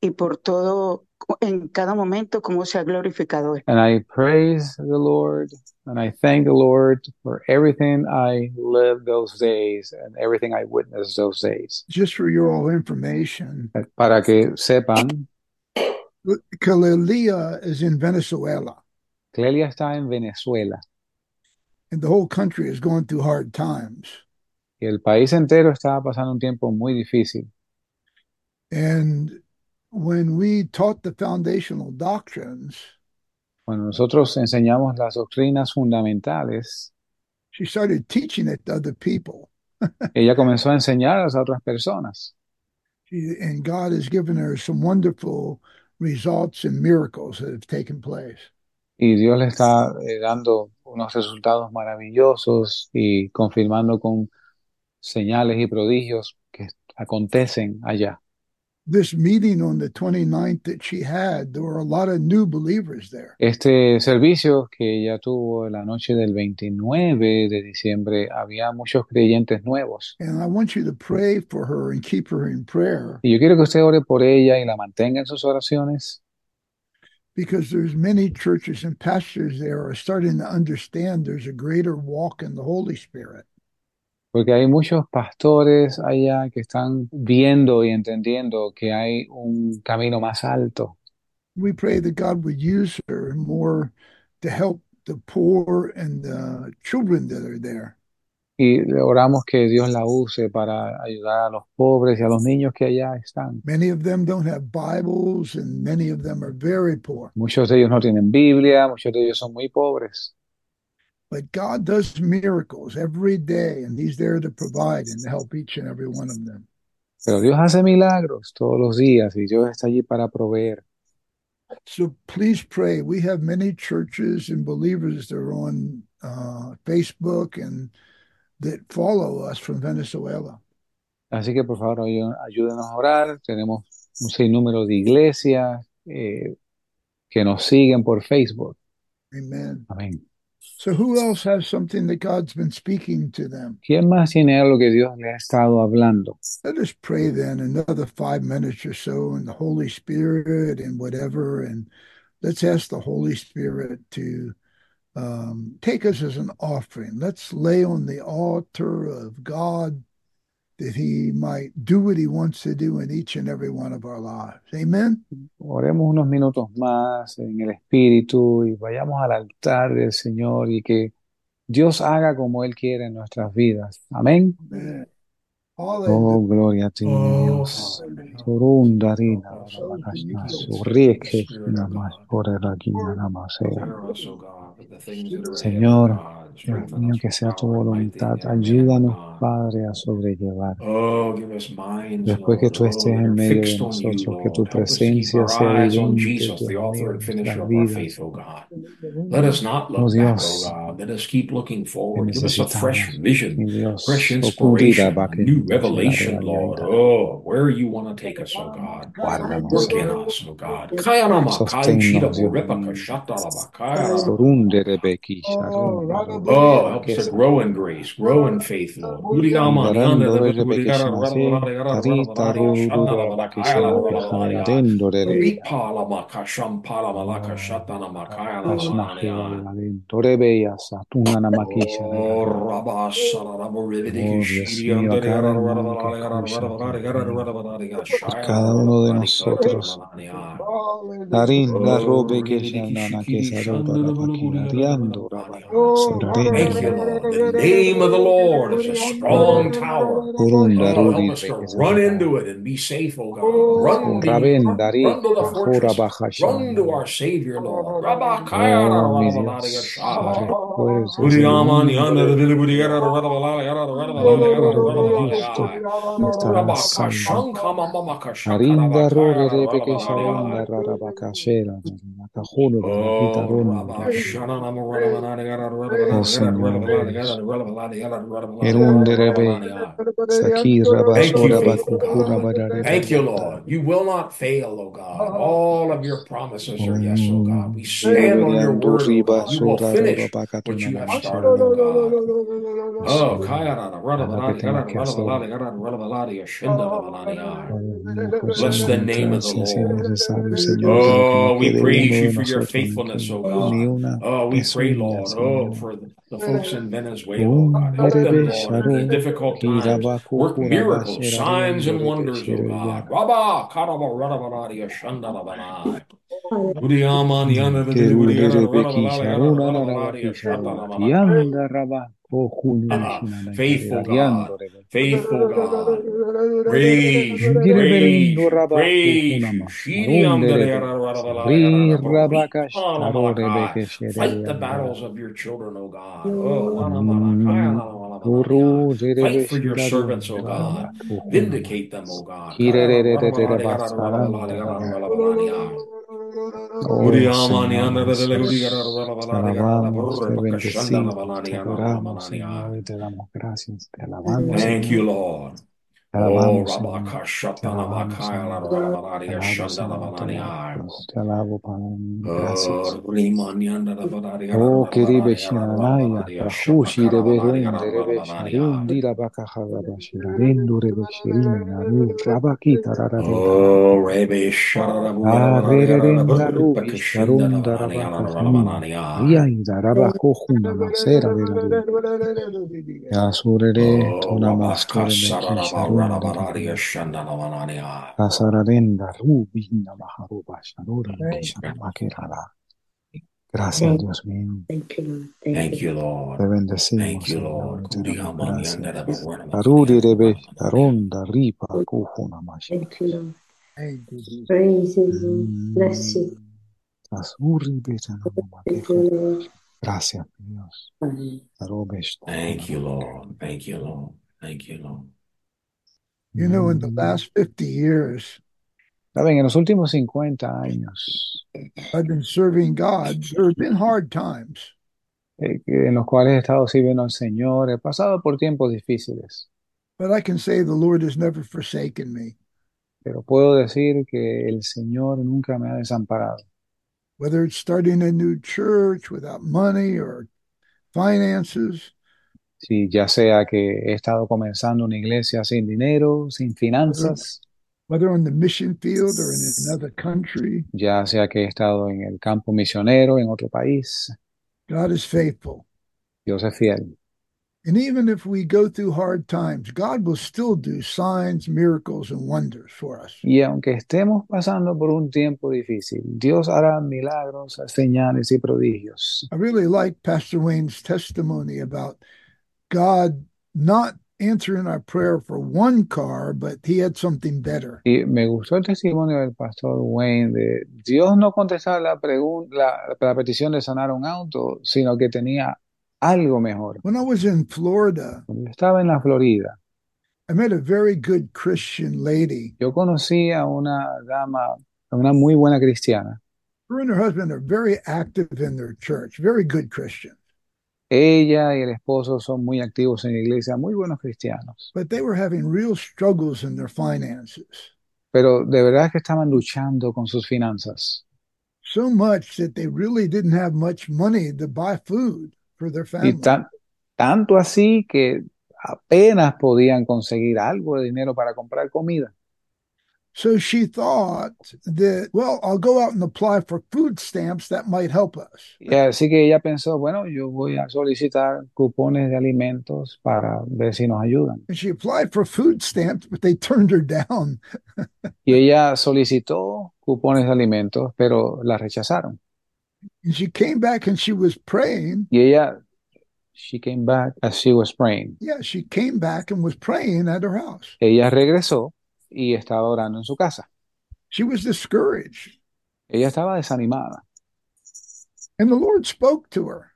y por todo en cada momento cómo se ha glorificado. And I praise the Lord and I thank the Lord for everything I lived those days and everything I witnessed those days. Just for your all information, Para que sepan, Calelia is in Venezuela, Clelia está en Venezuela and the whole country is going through hard times. y el país entero estaba pasando un tiempo muy difícil. And when we taught the foundational doctrines, Cuando nosotros enseñamos las doctrinas fundamentales, she started teaching it to other people. ella comenzó a enseñar a las otras personas. She, and God has given her some wonderful results and miracles that have taken place. Y Dios le está eh, dando unos resultados maravillosos y confirmando con señales y prodigios que acontecen allá. This meeting on the 29th that she had, there were a lot of new believers there. Este servicio que ella tuvo la noche del 29 de diciembre, había muchos creyentes nuevos. And I want you to pray for her and keep her in prayer Y yo quiero que usted ore por ella y la mantenga en sus oraciones, because there's many churches and pastors there are starting to understand there's a greater walk in the Holy Spirit. Porque hay muchos pastores allá que están viendo y entendiendo que hay un camino más alto. We pray that God would use her more to help the poor and the children that are there. Y oramos que Dios la use para ayudar a los pobres y a los niños que allá están. Many of them don't have Bibles and many of them are very poor. Muchos de ellos no tienen Biblia, muchos de ellos son muy pobres. But God does miracles every day and He's there to provide and help each and every one of them. Pero Dios hace milagros todos los días y Dios está allí para proveer. So please pray. We have many churches and believers that are on uh, Facebook and that follow us from Venezuela. Así que por favor ayúdenos a orar. Tenemos un sinnúmero de iglesias eh, que nos siguen por Facebook. Amen. Amén. So who else has something that God's been speaking to them? ¿Quién más tiene algo que Dios le ha estado hablando? Let us pray then another five minutes or so in the Holy Spirit and whatever, and let's ask the Holy Spirit to um, take us as an offering. Let's lay on the altar of God that He might do what He wants to do in each and every one of our lives. Amen. Oremos unos minutos más en el Espíritu y vayamos al altar del Señor y que Dios haga como Él quiere en nuestras vidas. Amén. Amen. Oh, gloria a ti, mi Dios. Surundarina, Señor, Niño, que sea tu voluntad. Ayúdanos, Padre, a sobrellevar. Después que tú estés en medio de nosotros, que tu presencia sea en nuestra vida. Oh, oh Dios, Lord. Oh, where you want to take us, oh God. Work in us, oh God. Oh, help us to grow in grace, grow in faith, Lord. Cada uno de nosotros, Darín, la robe que se que se Bulu, rabaki Bulu, Rada, Rada, ariando Rada, rabaki ya. sararendo Thank you, Lord. The name of the Lord is a strong tower. Urunda Oh, help us to run into it and be safe, oh God. Run to you, Raben run, dari run to the fortress. Run to our Savior, Lord. Oh Thank you. Lord. You will not fail, O God. All of your promises are yes, O God. We stand on your word, O. You will finish what you have started, O God. Oh fuerza ah. Bless the name of the Lord. Oh, we praise you for your faithfulness, ni God. Oh, we pray, Lord, oh, for the, the folks in Venezuela, God. Help them, rebe Lord, in difficult times. Work miracles, kurabashera signs, riendo and rebe wonders, oh shereya. God. Rabba, karaba, rada, balada, yashanda, da, balada. Udiyaman, yanda, da, da, da, Kerure yada, da, rebe rada, balada, yada, da, kisharuna rada, na balada, rabaki yashanda, sharu, da, balada. kianda raba, o julio Ah, na faithful God, faithful God. Praise you, praise Gireberendo you, rabaku praise you. kunama, Shiri sharunde amdare rebe. yara rara bala yara Sari rara bari rabakash ala taro rebe malakai. ke Fight the battles of your children, O God. Oh, lana malakai, ala mala manania. Uru Fight for your servants, O God. Vindicate them, O God. Thank you. Lord. Oh, alabamos, Señor. Rabaka Te Shatana alabamos, Bakaya Señor. Te Rabalaria alabo, Shandana Señor. Te alabo, Balania. Dios. Te alabo, Padre. Oh, Gracias. Rimanyanda Balaria Oh, queribe Rabalaria shinanaya, Rabalaria prahushi Shapaka Rabalaria reberun, derebe Rabalania. sharun, dirabakaha rabashirarindu rebe shirin, naru, rabakita rararenda. Oh, Rebe Shararabu masera verare. Yasurere Oh, mastore beki Sararaba sharunda Rabalaria rebe. Shandana Balania. Asararenda rubi namaharuba sharura beki Thank. Gracias, Dios mío. Thank you, Lord. Thank Thank you. you, Lord. Te Thank bendecimos, you, Lord. te damos gracias. Yanda rebe Rabalaria. ripa kuhuna masha. Thank you, Lord. you. Praise you, Lord. Mm. Bless you. Asuri beta nama Thank you, Lord. Gracias, Dios. Thank you, Lord. Thank you, Lord. Thank you, Lord. You know, in the Mm. last 50 years, Saben, en los últimos 50 años, I've been serving God. There have been hard times, eh, en los cuales he estado sirviendo al Señor, he pasado por tiempos difíciles, but I can say the Lord has never forsaken me. pero puedo decir que el Señor nunca me ha desamparado. Whether it's starting a new church without money or finances, Si ya sea que he estado comenzando una iglesia sin dinero, sin finanzas, whether on the mission field or in another country, ya sea que he estado en el campo misionero en otro país, God is faithful. Dios es fiel. And even if we go through hard times, God will still do signs, miracles, and wonders for us. Y aunque estemos pasando por un tiempo difícil, Dios hará milagros, señales y prodigios. I really like Pastor Wayne's testimony about God not answering our prayer for one car, but he had something better. Y me gustó el testimonio del pastor Wayne de Dios no contestar la, la, la petición de sanar un auto, sino que tenía algo mejor. When I was in Florida, Cuando estaba en la Florida, I met a very good Christian lady. yo conocí a una dama, a una muy buena cristiana. Her and her husband are very active in their church, very good Christians. Ella y el esposo son muy activos en la iglesia, muy buenos cristianos. But they were having real struggles in their finances. Pero de verdad que estaban luchando con sus finanzas. So much that they really didn't have much money to buy food for their Y family. tan- tanto así que apenas podían conseguir algo de dinero para comprar comida. So she thought that, well, I'll go out and apply for food stamps that might help us. Y así que ella pensó, bueno, yo voy a solicitar cupones de alimentos para ver si nos ayudan. And she applied for food stamps, but they turned her down. Y ella solicitó cupones de alimentos, pero la rechazaron. And she came back and she was praying. Y ella, she came back as she was praying. Yeah, she came back and was praying at her house. Ella regresó y estaba orando en su casa. She was discouraged. Ella estaba desanimada And the Lord spoke to her.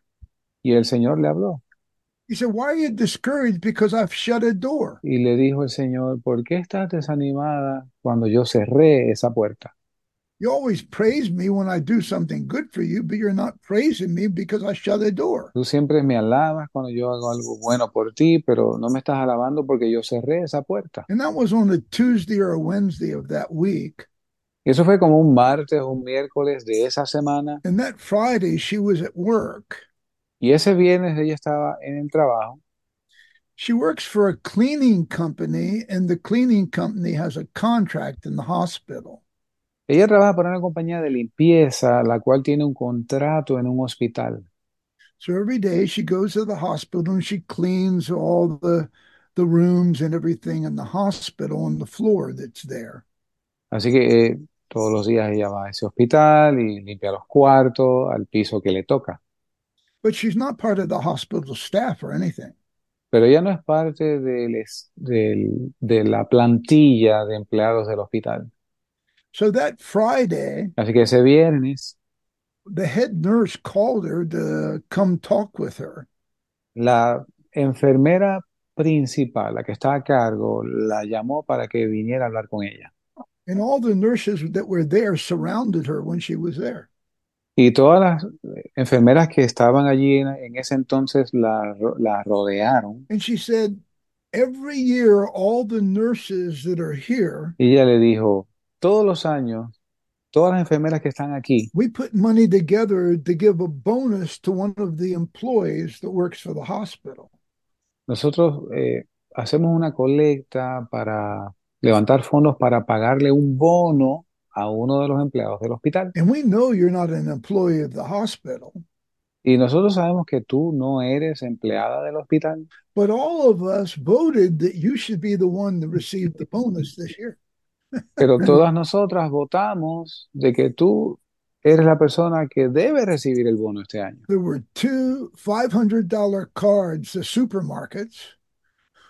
y el Señor le habló He said, Why are you discouraged? Because I've shut a door. y le dijo el Señor, ¿por qué estás desanimada cuando yo cerré esa puerta? You always praise me when I do something good for you, but you're not praising me because I shut the door. Tú siempre me alabas cuando yo hago algo bueno por ti, pero no me estás alabando porque yo cerré esa puerta. And that was on a Tuesday or a Wednesday of that week. Eso fue como un martes o un miércoles de esa semana. And that Friday, she was at work. Y ese viernes ella estaba en el trabajo. She works for a cleaning company, and the cleaning company has a contract in the hospital. Ella trabaja para una compañía de limpieza, la cual tiene un contrato en un hospital. So every day she goes to the hospital and she cleans all the the rooms and everything in the hospital and the floor that's there. Así que eh, todos los días ella va a ese hospital y limpia los cuartos, al piso que le toca. But she's not part of the hospital staff or anything. Pero ella no es parte del de la plantilla de empleados del hospital. So that Friday, Así que ese viernes the head nurse called her to come talk with her. la enfermera principal, la que está a cargo, la llamó para que viniera a hablar con ella. And all the nurses that were there surrounded her when she was there. Y todas las enfermeras que estaban allí en, en ese entonces la, la rodearon. And she said, Every year, all the nurses that are here, Y ella le dijo, todos los años, todas las enfermeras que están aquí, we put money together to give a bonus to one of the employees that works for the hospital. nosotros eh, hacemos una colecta para levantar fondos para pagarle un bono a uno de los empleados del hospital. And we know you're not an employee of the hospital, Y nosotros sabemos que tú no eres empleada del hospital, but all of us voted that you should be the one to receive the bonus this year. Pero todas nosotras votamos de que tú eres la persona que debe recibir el bono este año. There were two $500 cards to supermarkets,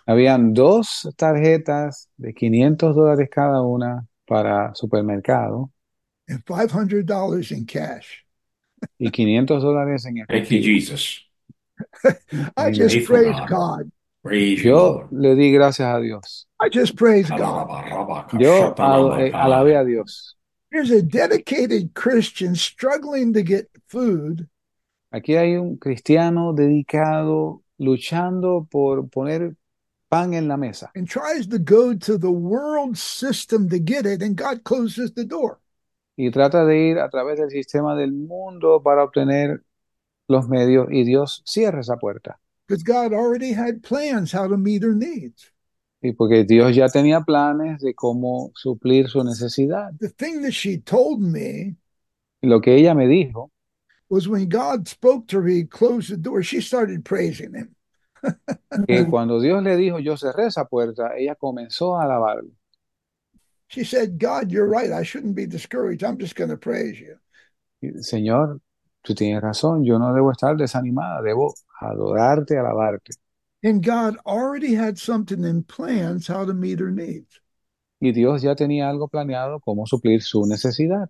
Habían dos tarjetas de 500 dólares cada una para supermercado and $500 in cash. y 500 dólares en Thank you, efectivo. Jesus. I just praise God. Praise you, Yo Lord. le di gracias a Dios. I just praise God. Yo a- eh, alabé a Dios. Here's a dedicated Christian struggling to get food, Aquí hay un cristiano dedicado luchando por poner pan en la mesa and tries to go to the world system to get it, and God closes the door. y trata de ir a través del sistema del mundo para obtener los medios y Dios cierra esa puerta. Because God already had plans how to meet her needs. Y porque Dios ya tenía planes de cómo suplir su necesidad. The thing that she told me lo que ella me dijo was when God spoke to her, he closed the door. She started praising him. que cuando Dios le dijo yo cerré esa puerta, ella comenzó a alabarlo. She said, God, you're right. I shouldn't be discouraged. I'm just going to praise you. Señor, tú tienes razón, yo no debo estar desanimada, debo adorarte, alabarte. And God already had something in plans how to meet her needs. Y Dios ya tenía algo planeado cómo suplir su necesidad.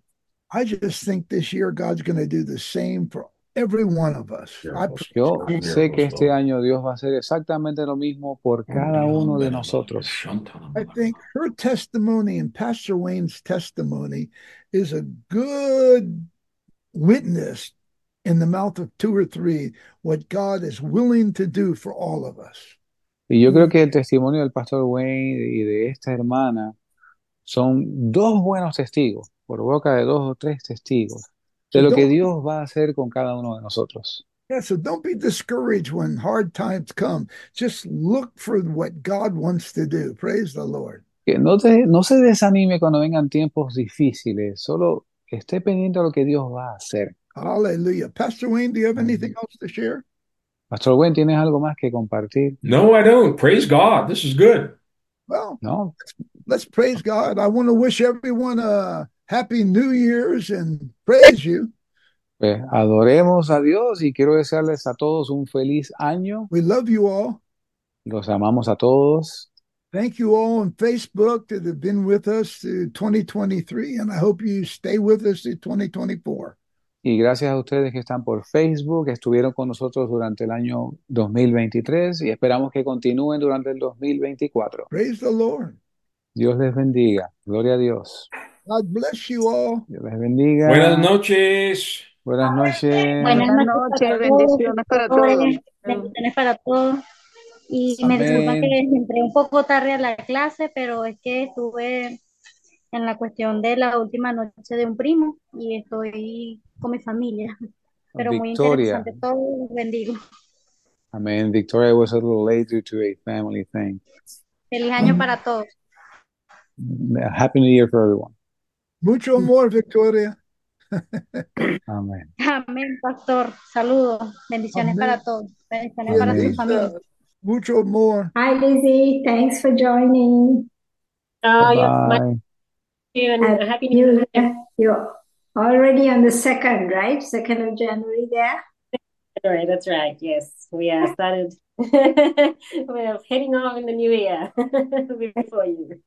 I just think this year God's going to do the same for every one of us. I pray. Yo sé que este año Dios va a hacer exactamente lo mismo por cada uno de nosotros. I think her testimony and Pastor Wayne's testimony is a good witness in the mouth of two or three what God is willing to do for all of us. Y yo creo que el testimonio del pastor Wayne y de esta hermana son dos buenos testigos, por boca de dos o tres testigos, de lo que Dios va a hacer con cada uno de nosotros. Yeah, so don't be discouraged when hard times come. Just look for what God wants to do. Praise the Lord. Que no, te, no se desanime cuando vengan tiempos difíciles, solo esté pendiente de lo que Dios va a hacer. Hallelujah. Pastor Wayne, do you have anything else to share? Pastor Wayne, ¿tienes algo más que compartir? No, I don't. Praise God. This is good. Well, No, let's praise God. I want to wish everyone a happy New Year's and praise you. pues adoremos a Dios y quiero desearles a todos un feliz año. We love you all. Los amamos a todos. Thank you all on Facebook that have been with us through 2023, and I hope you stay with us through 2024. Y gracias a ustedes que están por Facebook, que estuvieron con nosotros durante el año 2023 y esperamos que continúen durante el 2024. Praise the Lord. Dios les bendiga. Gloria a Dios. God bless you all. Dios les bendiga. Buenas noches. Buenas noches. Buenas noches, bendiciones para todos. Bendiciones para todos. Y me disculpa que entré un poco tarde a la clase, pero es que estuve en la cuestión de la última noche de un primo y estoy con mi familia. Pero muy Victoria. interesante todo, los bendigo. Amén. Victoria was a little late due to a family thing. Feliz año para todos. Happy New Year for everyone. Mucho amor, Victoria. Amén. Amén, pastor. Saludos. Bendiciones Amén. para todos. Bendiciones para su familia. Mucho amor. Hi, Lizzie. Thanks for joining. Bye. You and Happy happy New New Year. Year. You're already on the second, right? Second of January there. All right, that's right. Yes, we are started. We're heading off in the new year before you.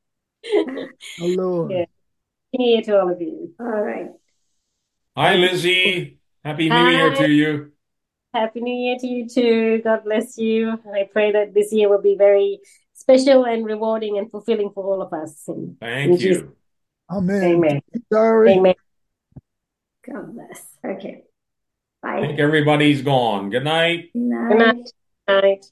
Hello. Yeah. Happy New Year to all of you. All right. Hi, Lizzie. Happy New Year to you. Happy New Year to you too. God bless you. I pray that this year will be very special and rewarding and fulfilling for all of us. In, in Thank Jesus' you. Amen. Amen. Sorry. Amen. God bless. Okay. Bye. I think everybody's gone. Good night. Good Good night. night. Night.